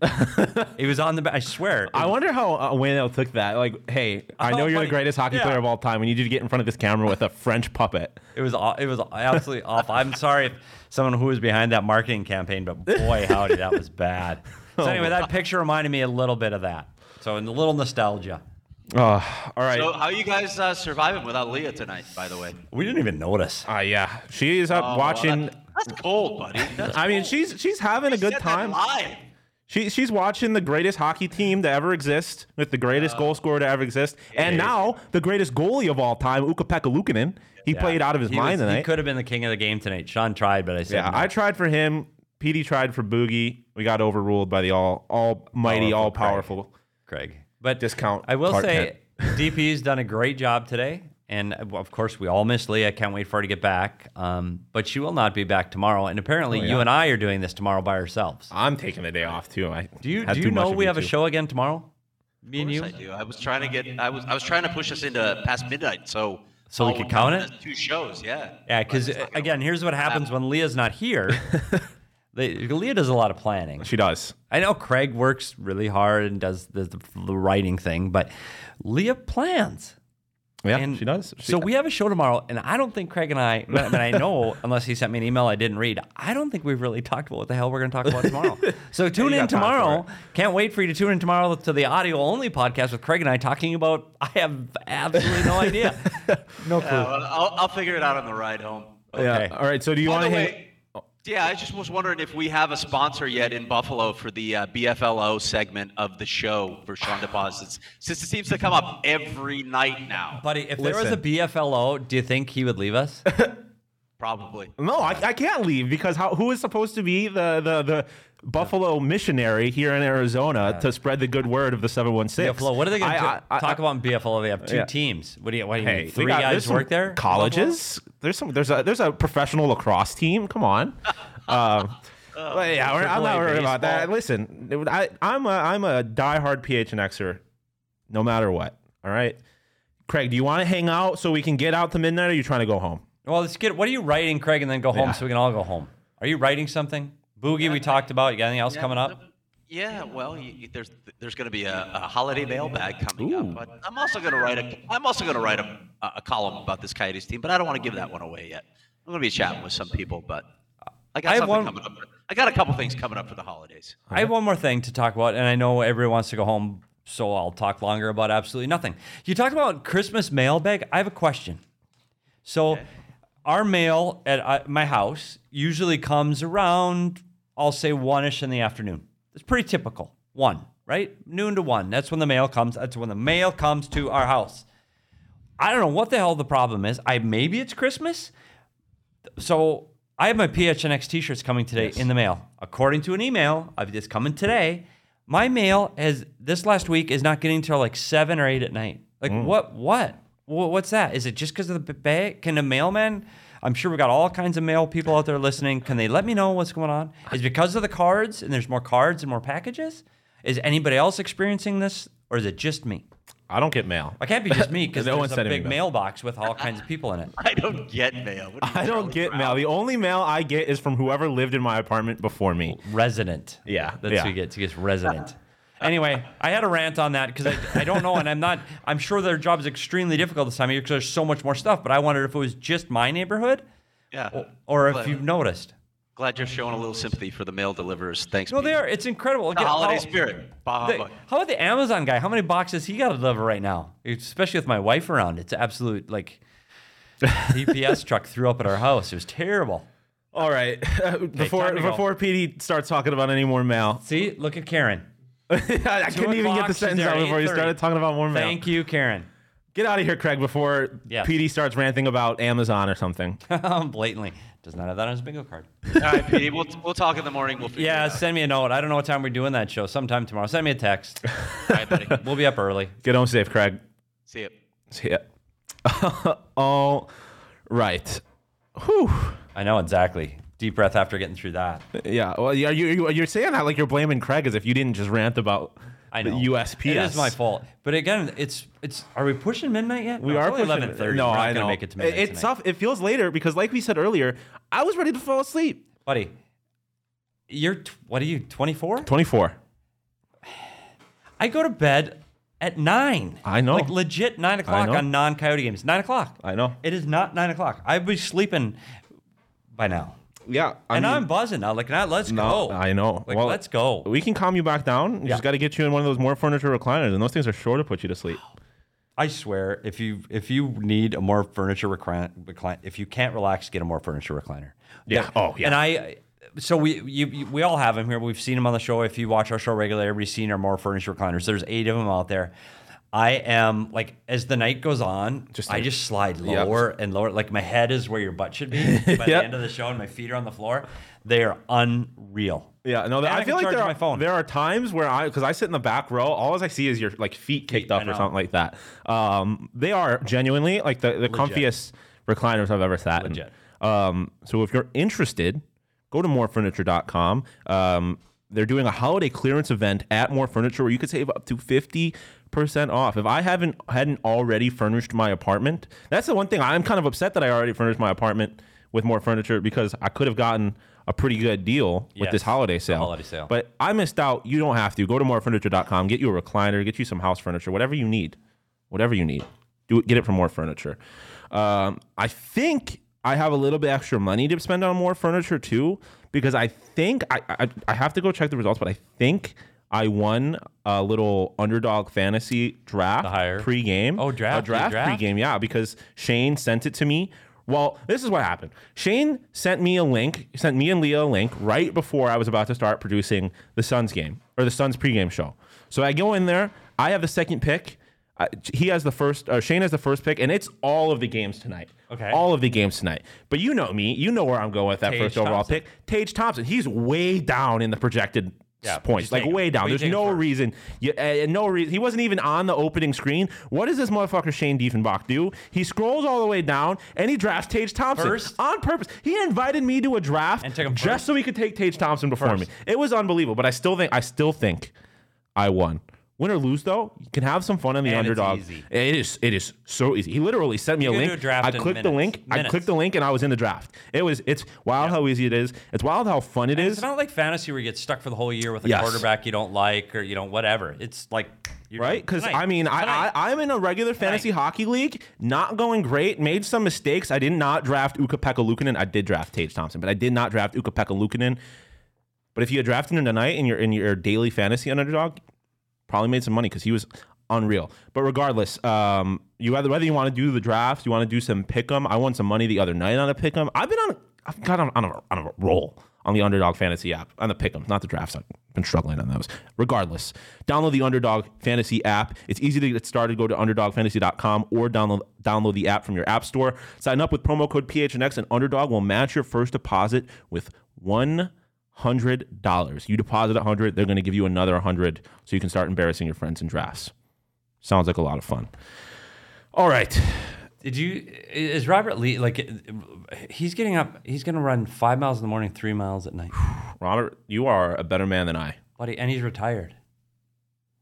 he was on the. I swear. I wonder how uh, Wayne took that. Like, hey, I know Oh, you're funny. the greatest hockey Yeah. player of all time. We need you to get in front of this camera with a French puppet. It was it was absolutely awful. I'm sorry if someone who was behind that marketing campaign, but boy, howdy, that was bad. So anyway, that picture reminded me a little bit of that. So a little nostalgia. Oh, all right. So, how are you guys uh, surviving without Leah tonight? By the way, We didn't even notice. Uh, yeah, she is up Oh, watching. that- that's cold, buddy. That's I mean, she's she's having a good time. live. She she's watching the greatest hockey team to ever exist, with the greatest goal scorer to ever exist, and now the greatest goalie of all time, Ukko-Pekka Luukkonen. He played out of his He mind was- He could have been the king of the game tonight. Sean tried, but I said Yeah, no. I tried for him. Petey tried for Boogie. We got overruled by the all almighty, Powerful all powerful. Craig. But Discount I will Clark say, DP's done a great job today. And uh, of course, we all miss Leah. Can't wait for her to get back. Um, but she will not be back tomorrow. And apparently, Oh, you and I are doing this tomorrow by ourselves. I'm taking the day off too. I Do you do you know we you have a show again tomorrow? Me and you. I do. I was trying to get. I was. I was trying to push us into past midnight. So So we could count it? Two shows, yeah. Yeah, because But it's like a- again, here's what happens when Leah's not here. they, Leah does a lot of planning. She does. I know Craig works really hard and does the, the, the writing thing, but Leah plans. Yeah, And she does. She- so we have a show tomorrow, and I don't think Craig and I, but, but I know, unless he sent me an email I didn't read, I don't think we've really talked about what the hell we're going to talk about tomorrow. So tune you in got time for tomorrow. Can't wait for you to tune in tomorrow to the audio only podcast with Craig and I talking about. I have absolutely no idea. No clue. Yeah, well, I'll, I'll figure it out on the ride home. Yeah. All right. So do you want to hang? way, yeah, I just was wondering if we have a sponsor yet in Buffalo for the uh, BFLO segment of the show for Sean deposits, since it seems to come up every night now. Buddy, if there was a Listen. BFLO, do you think he would leave us? Probably. No, I, I can't leave because how, who is supposed to be the the, the Buffalo missionary here in Arizona to spread the good word of the seven one six? BFLO. What are they going to I- I- talk about in BFLO? They have two Yeah. teams. What do you? What do you? Hey, mean? Three got- guys work there. Colleges. There's some. There's a there's a professional lacrosse team. Come on. Um, yeah, I'm not worried about that. Listen, I, I'm a I'm a diehard PHNXer, no matter what. All right, Craig, do you want to hang out so we can get out to midnight, or are you trying to go home? Well, let's get. What are you writing, Craig, and then go home Yeah. so we can all go home. Are you writing something? Boogie, we talked about. You got anything else coming up? Yeah, well, you, you- there's there's going to be a, a holiday mailbag coming up, but I'm also going to write a I'm also going to write a, a column about this Coyotes team, but I don't want to give that one away yet. I'm going to be chatting with some people, but I got I something one- coming up. I got a couple things coming up for the holidays. I have one more thing to talk about, and I know everyone wants to go home, so I'll talk longer about absolutely nothing. You talked about Christmas mailbag. I have a question. So, our mail at uh, my house usually comes around, I'll say one ish in the afternoon. It's pretty typical. One, right? Noon to one. That's when the mail comes. That's when the mail comes to our house. I don't know what the hell the problem is. I maybe it's Christmas. So I have my PHNX t-shirts coming today in the mail. According to an email of this coming today, my mail has this last week is not getting till like seven or eight at night. Like mm. what? What? What's that? Is it just because of the bag? Can a mailman? I'm sure we've got all kinds of mail people out there listening. Can they let me know what's going on? Is it because of the cards and there's more cards and more packages? Is anybody else experiencing this, or is it just me? I don't get mail. I can't be just me because No one's there's a sending me big mail. mailbox with all kinds of people in it. I don't get mail. What I don't Charlie get Brown? mail. The only mail I get is from whoever lived in my apartment before me. resident. Yeah, that's yeah. who he gets. He gets resident. Anyway, I had a rant on that because I, I don't know, and I'm not. I'm sure their job is extremely difficult this time of year because there's so much more stuff. But I wondered if it was just my neighborhood, Yeah. or if you've noticed. Glad you're showing a little sympathy for the mail deliverers. Thanks. No, Pete. they are. It's incredible. The holiday how- spirit. Bah the- how about the Amazon guy? How many boxes he got to deliver right now? Especially with my wife around, it's absolute like. UPS truck threw up at our house. It was terrible. All right. before time to before PD starts talking about any more mail, See, look at Karen. I couldn't even get the sentence out before you started talking about more mail. Thank you, Karen. Get out of here, Craig, before Yes. PD starts ranting about Amazon or something. Blatantly does not have that on his bingo card. All right, PD, We'll, we'll talk in the morning. We'll figure Yeah, it out. send me a note. I don't know what time we're doing that show. Sometime tomorrow. Send me a text. All right, buddy. We'll be up early. Get home safe, Craig. See you. See ya. All right. Whew. I know exactly. Deep breath after getting through that. Yeah. Well, you- you, you, you're saying that like you're blaming Craig as if you didn't just rant about I the know. USPS. It is my fault. But again, it's it's. Are we pushing midnight yet? We no, are eleven thirty. No, we're not I gonna know. make it to midnight. It's tonight. tough. It feels later because, like we said earlier, I was ready to fall asleep. buddy. You're t- what are you? Twenty four. Twenty four. I go to bed at nine. I know. Like legit nine o'clock on non Coyote games. Nine o'clock. I know. It is not nine o'clock. I'd be sleeping by now. Yeah. I and mean, I'm buzzing now. Like, now let's No, go. I know. Like, Well, let's go. We can calm you back down. You Yeah. just got to get you in one of those more furniture recliners, and those things are sure to put you to sleep. I swear, if you if you need a more furniture recliner, recline if you can't relax, get a more furniture recliner. Yeah. Oh, yeah. And I, so we you, you- we all have them here. We've seen them on the show. If you watch our show regularly, everybody's seen our more furniture recliners. There's eight of them out there. I am like as the night goes on, Just I just slide Yep. lower and lower. Like my head is where your butt should be by the end of the show, and my feet are on the floor. They are unreal. Yeah, no, I, I feel like there are, my phone. there are times where I, because I sit in the back row, all I see is your like feet kicked up or something like that. Um, they are genuinely like the, the comfiest recliners I've ever sat Legit. in. Um, so if you're interested, go to morefurniture.com. Um, they're doing a holiday clearance event at More Furniture where you could save up to fifty percent off. If I haven't hadn't already furnished my apartment, that's the one thing I'm kind of upset that I already furnished my apartment with More Furniture because I could have gotten a pretty good deal with Yes, this holiday sale. holiday sale. But I missed out. You don't have to. Go to morefurniture.com, get you a recliner, get you some house furniture, whatever you need. Whatever you need. Do it, get it from More Furniture. Um, I think I have a little bit extra money to spend on more furniture too, because I think I, I I have to go check the results, but I think I won a little underdog fantasy draft The higher- pre-game. Oh, draft. A draft, draft? pre-game, yeah, because Shane sent it to me. Well, this is what happened. Shane sent me a link, sent me and Leah a link right before I was about to start producing the Suns game or the Suns pregame show. So I go in there. I have the second pick. Uh, he has the first. Uh, Shane has the first pick, and it's all of the games tonight. Okay. All of the games tonight. But you know me. You know where I'm going with that Tage first overall Thompson. pick. Tage Thompson. He's way down in the projected Yeah, points, like way down. What do you There's no first? reason. You, uh, no reason. He wasn't even on the opening screen. What does this motherfucker Shane Diefenbach do? He scrolls all the way down and he drafts Tage Thompson First? on purpose. He invited me to a draft And took him just first? so he could take Tage Thompson before me. It was unbelievable, but I still think I still think I won. Win or lose, though, you can have some fun on the And it's underdog. easy. It is. It is so easy. He literally sent me a can do link. a draft I in clicked the minutes. link. I Minutes. clicked the link, and I was in the draft. It was. It's wild how easy it is. It's wild how fun it is. It's not like fantasy where you get stuck for the whole year with a Yes. quarterback you don't like or you know whatever. It's like you're right? Because tonight. I mean, I, Tonight. I I'm in a regular fantasy hockey league, not going great. Made some mistakes. I did not draft Ukko-Pekka Luukkonen. I did draft Tage Thompson, but I did not draft Ukko-Pekka Luukkonen. But if you had drafted him tonight in your in your daily fantasy underdog, probably made some money because he was unreal. But regardless, um, you either whether you want to do the draft, you want to do some pick'em. I won some money the other night on a pick'em. I've been on, I've got on, on, a, on a roll on the Underdog Fantasy app on the pick'em, not the drafts. I've been struggling on those. Regardless, download the Underdog Fantasy app. It's easy to get started. Go to underdogfantasy.com or download download the app from your app store. Sign up with promo code PHNX, and Underdog will match your first deposit with one hundred dollars. You deposit a hundred, they're going to give you another hundred, so you can start embarrassing your friends in drafts. Sounds like a lot of fun. All right, Did you? Is Robert Lee like? He's getting up. He's going to run five miles in the morning, three miles at night, Robert, you are a better man than I. buddy, and he's retired.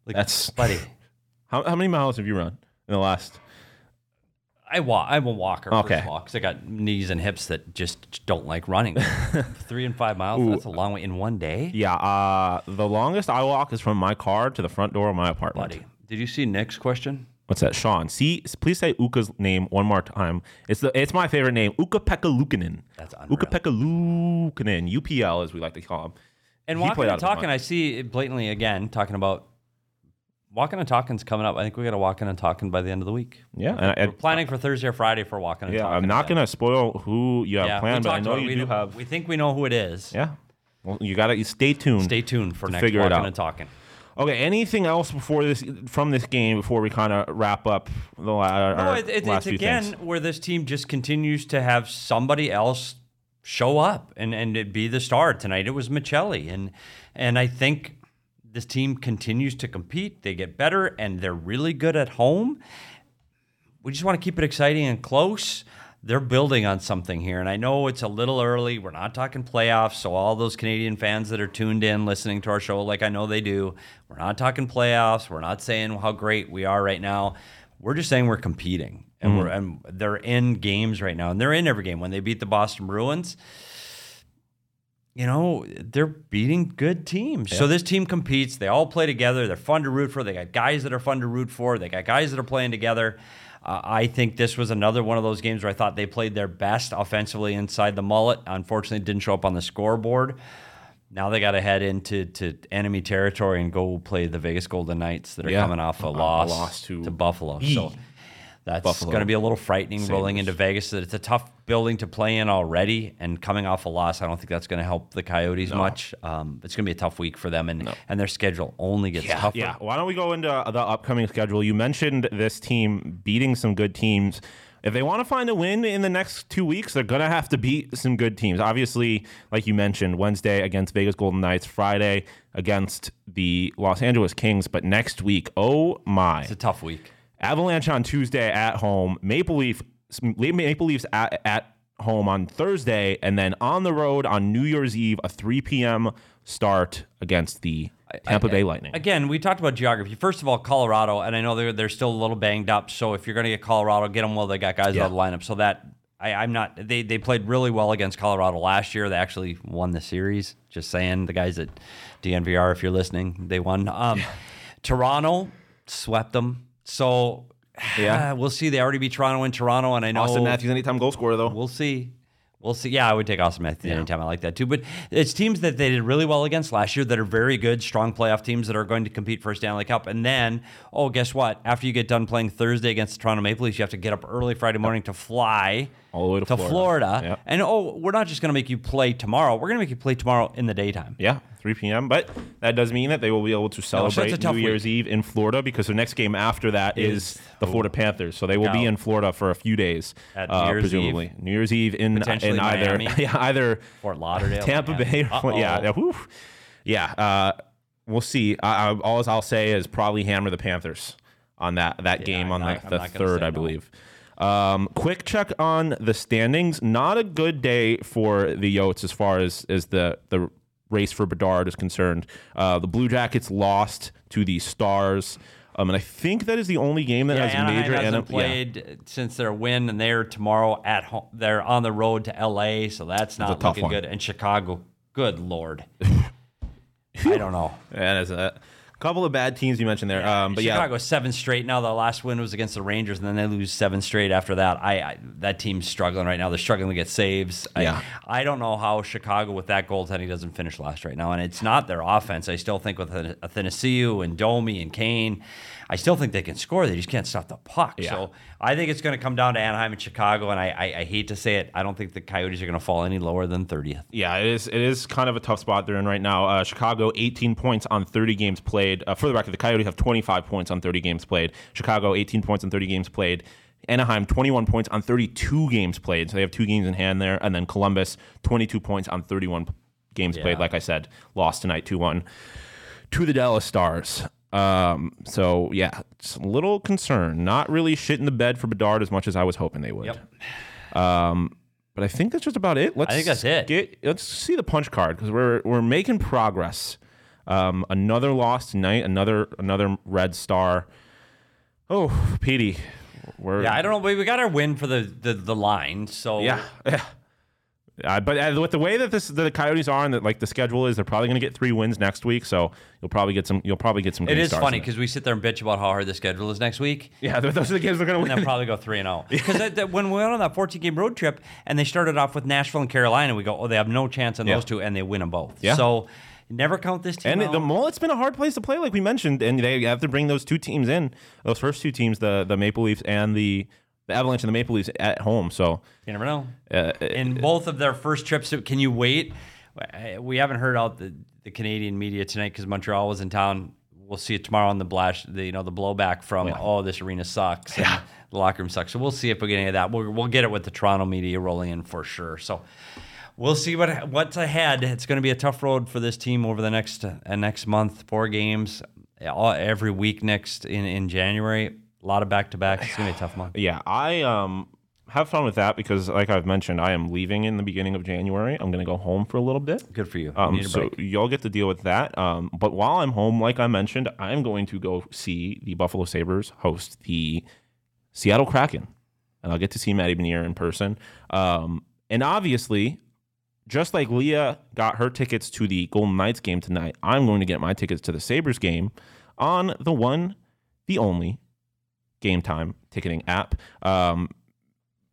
Like, That's- buddy. How, how many miles have you run in the last? I walk. I'm a walker. Okay. First of all, 'cause I got knees and hips that just don't like running. Three and five miles. That's a long way in one day, Yeah, uh, the longest I walk is from my car to the front door of my apartment. buddy. Did you see Nick's question? What's that, Sean? See, please say Ukko's name one more time. It's the it's my favorite name, Ukko-Pekka Luukkonen. That's unreal. Uka Pekka Lukanen, UPL as we like to call him. And He walking and talking. I see blatantly again talking about walking and talking's coming up. I think we got to walking and talking by the end of the week. Yeah, and I, We're planning for Thursday or Friday for walking and yeah, talking. I'm not gonna spoil who you have Yeah, planned, but I know you we do know- have. We think we know who it is. Yeah, well, you gotta you stay tuned. Stay tuned for next figure it walking out. and talking. Okay, anything else before this from this game before we kind of wrap up the la- our No, it, it, last it's few again things? where this team just continues to have somebody else show up and and it be the star tonight. It was Maccelli, and and I think this team continues to compete. They get better, and they're really good at home. We just want to keep it exciting and close. They're building on something here, and I know it's a little early. We're not talking playoffs, so all those Canadian fans that are tuned in listening to our show, like I know they do, we're not talking playoffs. We're not saying how great we are right now. We're just saying we're competing, and we're mm. and they're in games right now, and they're in every game. When they beat the Boston Bruins, you know, they're beating good teams. So this team competes. They all play together. They're fun to root for. They got guys that are fun to root for. They got guys that are playing together. Uh, I think this was another one of those games where I thought they played their best offensively inside the mullet. Unfortunately, it didn't show up on the scoreboard. Now they got to head into to enemy territory and go play the Vegas Golden Knights that are Yeah. coming off a A loss, loss to Buffalo. Yee. So that's Buffalo going to be a little frightening rolling into Vegas. That it's a tough building to play in already, and coming off a loss, I don't think that's going to help the Coyotes much. Um, it's going to be a tough week for them, and and their schedule only gets tougher. Yeah. Why don't we go into the upcoming schedule? You mentioned this team beating some good teams. If they want to find a win in the next two weeks, they're going to have to beat some good teams. Obviously, like you mentioned, Wednesday against Vegas Golden Knights, Friday against the Los Angeles Kings. But next week, oh my. It's a tough week. Avalanche on Tuesday at home, Maple Leaf Maple Leafs at, at home on Thursday, and then on the road on New Year's Eve, a 3 p.m. start against the Tampa Bay Lightning. Again, we talked about geography. First of all, Colorado, and I know they're they're still a little banged up. So if you're going to get Colorado, get them while they got guys Yeah. out of the lineup. So that I, I'm not. They they played really well against Colorado last year. They actually won the series. Just saying, the guys at DNVR, if you're listening, they won. Um, Toronto swept them. So Yeah. we'll see. They already beat Toronto in Toronto, and I know Auston Matthews, anytime goal scorer though. We'll see. We'll see. Yeah, I would take Auston Matthews anytime. I like that too. But it's teams that they did really well against last year that are very good, strong playoff teams that are going to compete for a Stanley Cup. And then, oh, guess what? After you get done playing Thursday against the Toronto Maple Leafs, you have to get up early Friday morning to fly All the way to Florida. Florida. Yep. And oh, we're not just going to make you play tomorrow. We're going to make you play tomorrow in the daytime. Yeah, 3 p.m. But that does mean that they will be able to a celebrate New Year's Eve in Florida because the next game after that is, Is- the Florida Panthers. So they will be in Florida for a few days, At uh, New Year's presumably. New Year's Eve in, in either yeah, either Fort Lauderdale. Tampa. Bay. Or, yeah, yeah, whew. yeah. Uh, we'll see. I, I, all I'll say is probably hammer the Panthers on that that game on I'm not- the, the third, I no. Um, quick check on the standings. Not a good day for the Yotes as far as as the the race for Bedard is concerned. Uh, the Blue Jackets lost to the Stars. Um, and I think that is the only game that Yeah, has Anaheim major hasn't yeah. played since their win, and they're tomorrow at home. They're on the road to LA, so that's not tough looking one. good. And Chicago, good lord, I don't know. And as a couple of bad teams you mentioned there. Um, but yeah, Chicago seven straight now. The last win was against the Rangers, and then they lose seven straight after that. I, I that team's struggling right now. They're struggling to get saves. Yeah. I, I don't know how Chicago with that goaltending doesn't finish last right now, and it's not their offense. I still think with Athanasiu and Domi and Kane, I still think they can score. They just can't stop the puck. Yeah. So I think it's going to come down to Anaheim and Chicago, and I, I, I hate to say it, I don't think the Coyotes are going to fall any lower than thirtieth. Yeah, it is. It is kind of a tough spot they're in right now. Uh, Chicago, 18 points on 30 games played. Uh, for the record, the Coyotes have 25 points on 30 games played. Chicago, 18 points on 30 games played. Anaheim, 21 points on 32 games played. So they have two games in hand there. And then Columbus, 22 points on 31 p- games played. Like I said, lost tonight 2 1 to the Dallas Stars. Um, so yeah, it's a little concern. Not really shit in the bed for Bedard as much as I was hoping they would. Yep. Um, but I think that's just about it. Let's think that's it. Get, let's see the punch card because we're we're making progress. Um, another loss tonight. Another another red star. Oh, Petey, we're Yeah, I don't know. We, we got our win for the, the, the line. So yeah. yeah. Uh, but uh, with the way that this the Coyotes are and that like the schedule is, they're probably going to get three wins next week. So you'll probably get some. You'll probably get some. It is funny because we sit there and bitch about how hard the schedule is next week. yeah, those are the games they're going to win. And win. probably go 3 and 0. Because when we went on that 14 game road trip and they started off with Nashville and Carolina, we go, oh, they have no chance on Yeah. those two, and they win them both. Yeah. So never count this team And out. the mullet's been a hard place to play, like we mentioned, and they have to bring those two teams in, those first two teams, the the Maple Leafs and the the Avalanche and the Maple Leafs at home. So you never know. uh, In both of their first trips, can you wait? We haven't heard out the, the Canadian media tonight because Montreal was in town. We'll see it tomorrow on the blash, the, you know, the blowback from oh this arena sucks, and the locker room sucks. So we'll see if we get any of that. We'll, we'll get it with the Toronto media rolling in for sure. So we'll see what what's ahead. It's going to be a tough road for this team over the next uh, next month. Four games all, every week next in in January. A lot of back to backs. It's going to be a tough month. yeah, I um have fun with that because, like I've mentioned, I am leaving in the beginning of January. I'm going to go home for a little bit. Good for you. You Um, need a so break. y'all get to deal with that. Um, but while I'm home, like I mentioned, I'm going to go see the Buffalo Sabres host the Seattle Kraken, and I'll get to see Matty Beniers in person. Um, and obviously, just like Leah got her tickets to the Golden Knights game tonight, I'm going to get my tickets to the Sabres game on the one, the only Game Time ticketing app. Um,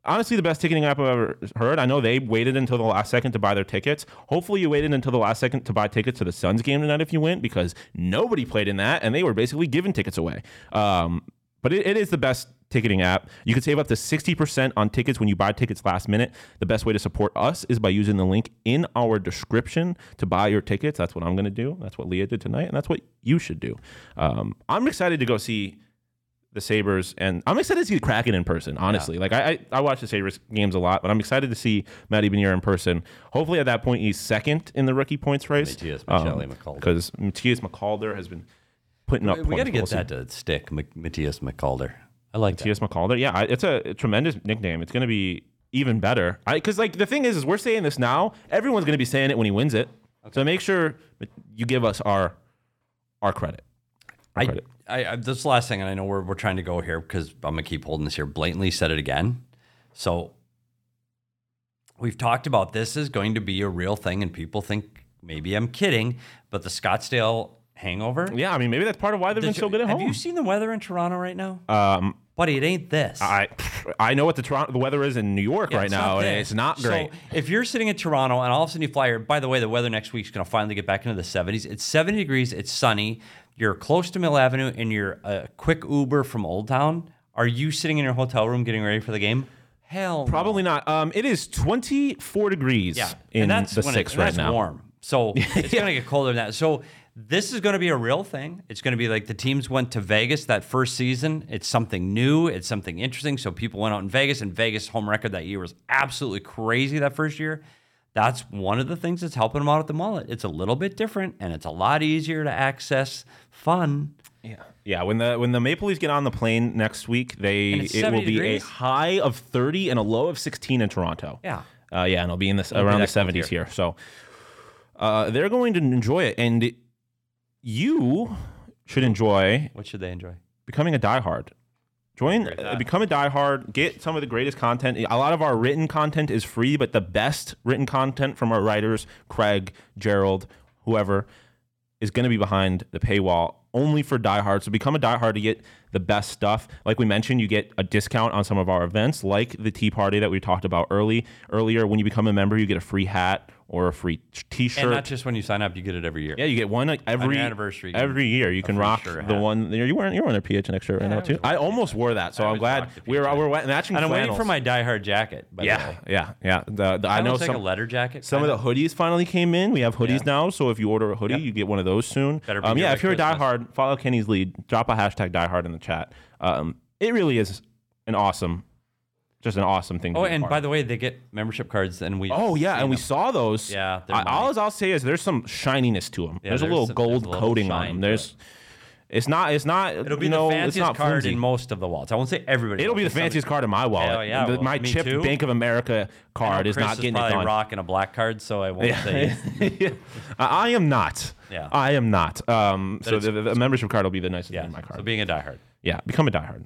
honestly the best ticketing app I've ever heard. I know they waited until the last second to buy their tickets. Hopefully you waited until the last second to buy tickets to the Suns game tonight if you went because nobody played in that and they were basically giving tickets away. Um, but it, it is the best ticketing app. You can save up to 60% on tickets when you buy tickets last minute. The best way to support us is by using the link in our description to buy your tickets. That's what I'm going to do. That's what Leah did tonight, and that's what you should do. Um, I'm excited to go see the Sabres, and I'm excited to see the Kraken in person. Honestly, like I, I I watch the Sabres games a lot, but I'm excited to see Matty Beniers in person. Hopefully, at that point, he's second in the rookie points race. Matias Maccelli-McCalder. because um, Matias McCalder has been putting up. We, got to get that to stick, Matias McCalder. I like that. Matias McCalder. Yeah, I- it's a tremendous nickname. It's going to be even better. Because like the thing is, is we're saying this now. Everyone's going to be saying it when he wins it. So make sure you give us our our credit. Our I, credit. I, I this last thing, and I know we're we're trying to go here because I'm gonna keep holding this here. Blatantly said it again. So we've talked about this is going to be a real thing, and people think maybe I'm kidding, but the Scottsdale hangover. Yeah, I mean maybe that's part of why they've been Did so good at home. have home. you seen the weather in Toronto right now, um, buddy? It ain't this. I I know what the Toronto the weather is in New York Yeah, right it's now, not and this. it's not great. So if you're sitting in Toronto and all of a sudden you fly here, by the way, the weather next week is going to finally get back into the 70s. It's 70 degrees. It's sunny. You're close to Mill Avenue and you're a quick Uber from Old Town. Are you sitting in your hotel room getting ready for the game? Hell, no. Probably not. Um, it is 24 degrees Yeah, in and that's the when six it, right that's now. warm. So it's going to get colder than that. So this is going to be a real thing. It's going to be like the teams went to Vegas that first season. It's something new. It's something interesting. So people went out in Vegas, and Vegas home record that year was absolutely crazy that first year. That's one of the things that's helping them out at the mullet. It's a little bit different, and it's a lot easier to access fun. Yeah, Yeah. when the when the Maple Leafs get on the plane next week, they it will be degrees? a high of 30 and a low of 16 in Toronto. Yeah. Uh, yeah, and it'll be in this be around the 70s here. So uh, they're going to enjoy it, and you should enjoy What should they enjoy? becoming a diehard. Join, uh, become a diehard. Get some of the greatest content. A lot of our written content is free, but the best written content from our writers, Craig, Gerald, whoever, is going to be behind the paywall only for diehards. So become a diehard to get the best stuff. Like we mentioned, you get a discount on some of our events, like the tea party that we talked about early earlier. When you become a member, you get a free hat or a free T-shirt. And not just when you sign up, you get it every year. Yeah, you get one like every anniversary, Every year, you can rock the hat. one. You're wearing you're wearing a PHNX shirt right now too. I almost wore that, so I I'm glad we're we're matching. And I'm waiting for my diehard jacket. By the Yeah, way. yeah, yeah. The, the, I know looks like some a letter jacket. some of the hoodies finally came in. We have hoodies Yeah. now, so if you order a hoodie, Yep. you get one of those soon. Better Um, yeah, if you're a Christmas. diehard, follow Kenny's lead. Drop a hashtag diehard in the chat. Um, it really is an awesome, just an awesome thing. To Oh, and by the way, they get membership cards, and we. Oh yeah, and we saw those. Yeah, I, all. I'll say is there's some shininess to them. Yeah, there's, a little some- gold a little coating on them. There's, it's not, it's not. It'll be know, the it's fanciest not card flimsy. in most of the wallets. I won't say everybody. It'll be the fanciest card in my wallet. Hell yeah, The- well, my chipped too. Bank of America card is not getting it probably done. rocking a rock and a black card, so I won't say. I I am not. Yeah. I am not. Um, so the, the membership card will be the nicest Yeah, thing in my card. so being a diehard. yeah, become a diehard.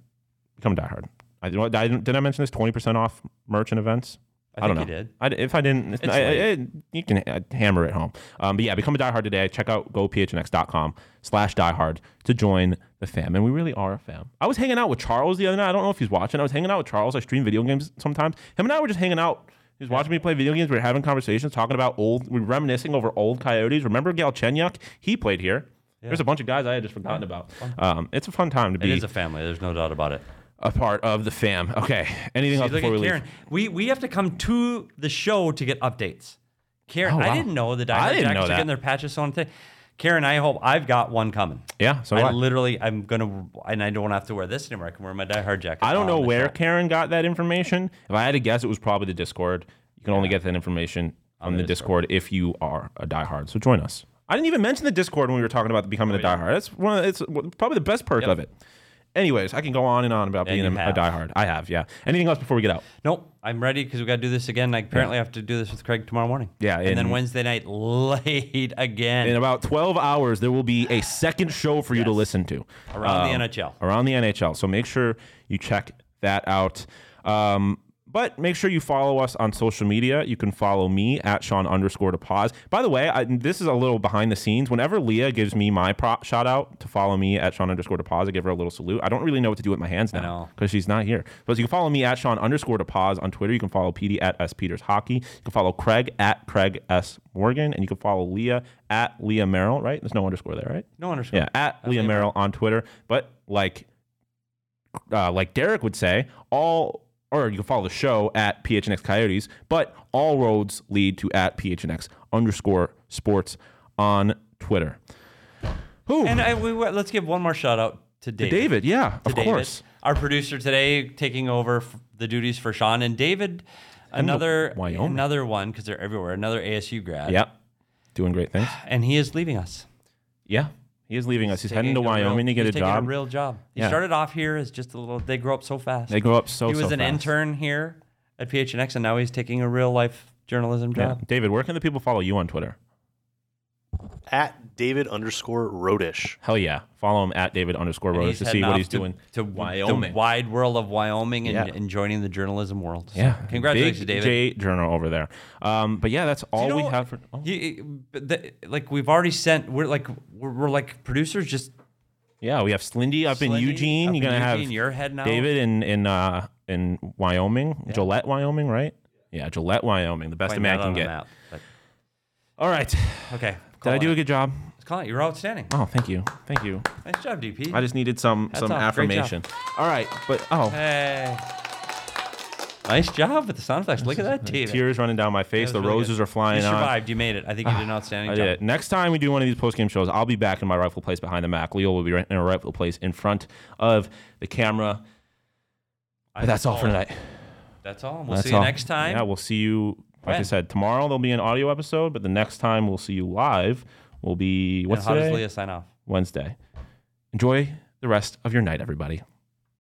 Become a diehard. I, what, I, did I mention this? Twenty percent off merch and events. I don't think know. you did. I, if I didn't, I- I- you can uh, hammer it home. Um, but yeah, become a diehard today. Check out gophnx.com slash diehard to join the fam. And we really are a fam. I was hanging out with Charles the other night. I don't know if he's watching. I was hanging out with Charles. I stream video games sometimes. Him and I were just hanging out. He was watching me play video games. We were having conversations, talking about old, we were reminiscing over old Coyotes. Remember Galchenyuk? He played here. There's a bunch of guys I had just forgotten about. Um, it's a fun time to It be is a family. There's no doubt about it. A part of the fam. Okay. Anything See, else before we Karen. leave? We we have to come to the show to get updates. Karen, Oh, wow. I didn't know the I diehard didn't know jackets are getting their patches on today. Karen, I hope I've got one coming. Yeah. So I I. literally, I'm gonna, and I don't have to wear this anymore. I can wear my diehard jacket. I don't know where show. Karen got that information. If I had to guess, it was probably the Discord. You can only get that information on the, the Discord. if you are a diehard. So join us. I didn't even mention the Discord when we were talking about becoming a diehard. That's one. Of, it's probably the best perk Yep. of it. Anyways, I can go on and on about And being you a, a have. diehard. I have, yeah. Anything else before we get out? Nope, I'm ready because we got to do this again. I apparently have to do this with Craig tomorrow morning. Yeah, and, then and- Wednesday night late again. In about 12 hours, there will be a second show for you to listen to Around the Um, NHL. Around the NHL. So make sure you check that out. Um, but make sure you follow us on social media. You can follow me at Sean underscore to pause. By the way, I, this is a little behind the scenes. Whenever Leah gives me my prop shout out to follow me at Sean underscore to pause, I give her a little salute. I don't really know what to do with my hands now because she's not here. But you can follow me at Sean underscore to pause on Twitter. You can follow PD at S Peters Hockey. You can follow Craig at Craig S Morgan, and you can follow Leah at Leah Merrill. Right? There's no underscore there, right? no underscore. Yeah, at Leah Merrill on Twitter. But like, uh, like Derek would say, all or you can follow the show at PHNX Coyotes. But all roads lead to at PHNX underscore Sports on Twitter. Who? And uh, I, we, let's give one more shout out to David. David, yeah, to of David, course. Our producer today, taking over f- the duties for Sean and David. Another Wyoming. another one because they're everywhere. Another ASU grad. Yep, doing great things. and he is leaving us. Yeah, he is leaving us. He's heading to a real- Wyoming to get a job. A real job. He Yeah. started off here as just a little. They grow up so fast. they grow up so. Fast. He was so an fast. intern here at PHNX, and now he's taking a real life journalism job. Yeah. job. David, where can the people follow you on Twitter? At David underscore Rodish. Hell yeah. Follow him at David underscore Rodish to see what he's to, doing. to Wyoming. the wide world of Wyoming and, Yeah. and joining the journalism world. So Yeah. congratulations, Big David. J journal over there. Um, but yeah, that's all you we know- have for. Oh. You- the, like we've already sent. We're like we're, we're like producers. Just Yeah, we have Slindy up in Eugene. up You're in gonna have Eugene, you're heading out. David in in uh, in Wyoming, Gillette, Wyoming, right? Yeah, Gillette, Wyoming. The best a find man can get. map, but- All right. okay. Did I do a good job? Call it. You're outstanding. Oh, thank you, thank you. Nice job, DP. I just needed some Hats some off. Great job. affirmation. All right, but oh, Hey. Nice job with the sound effects. Look at that, tears running down my face. The really roses good. are flying You on. survived. You made it. I think you did an outstanding I job. did. Next time we do one of these post game shows, I'll be back in my rightful place behind the Mac. Leo will be right in a rightful place in front of the camera. But that's all for tonight. That's all. We'll That's see you all. next time. Yeah, we'll see you. Like I said, tomorrow there'll be an audio episode, but the next time we'll see you live will be And what's how does today? Leah sign off? Wednesday. Enjoy the rest of your night, everybody.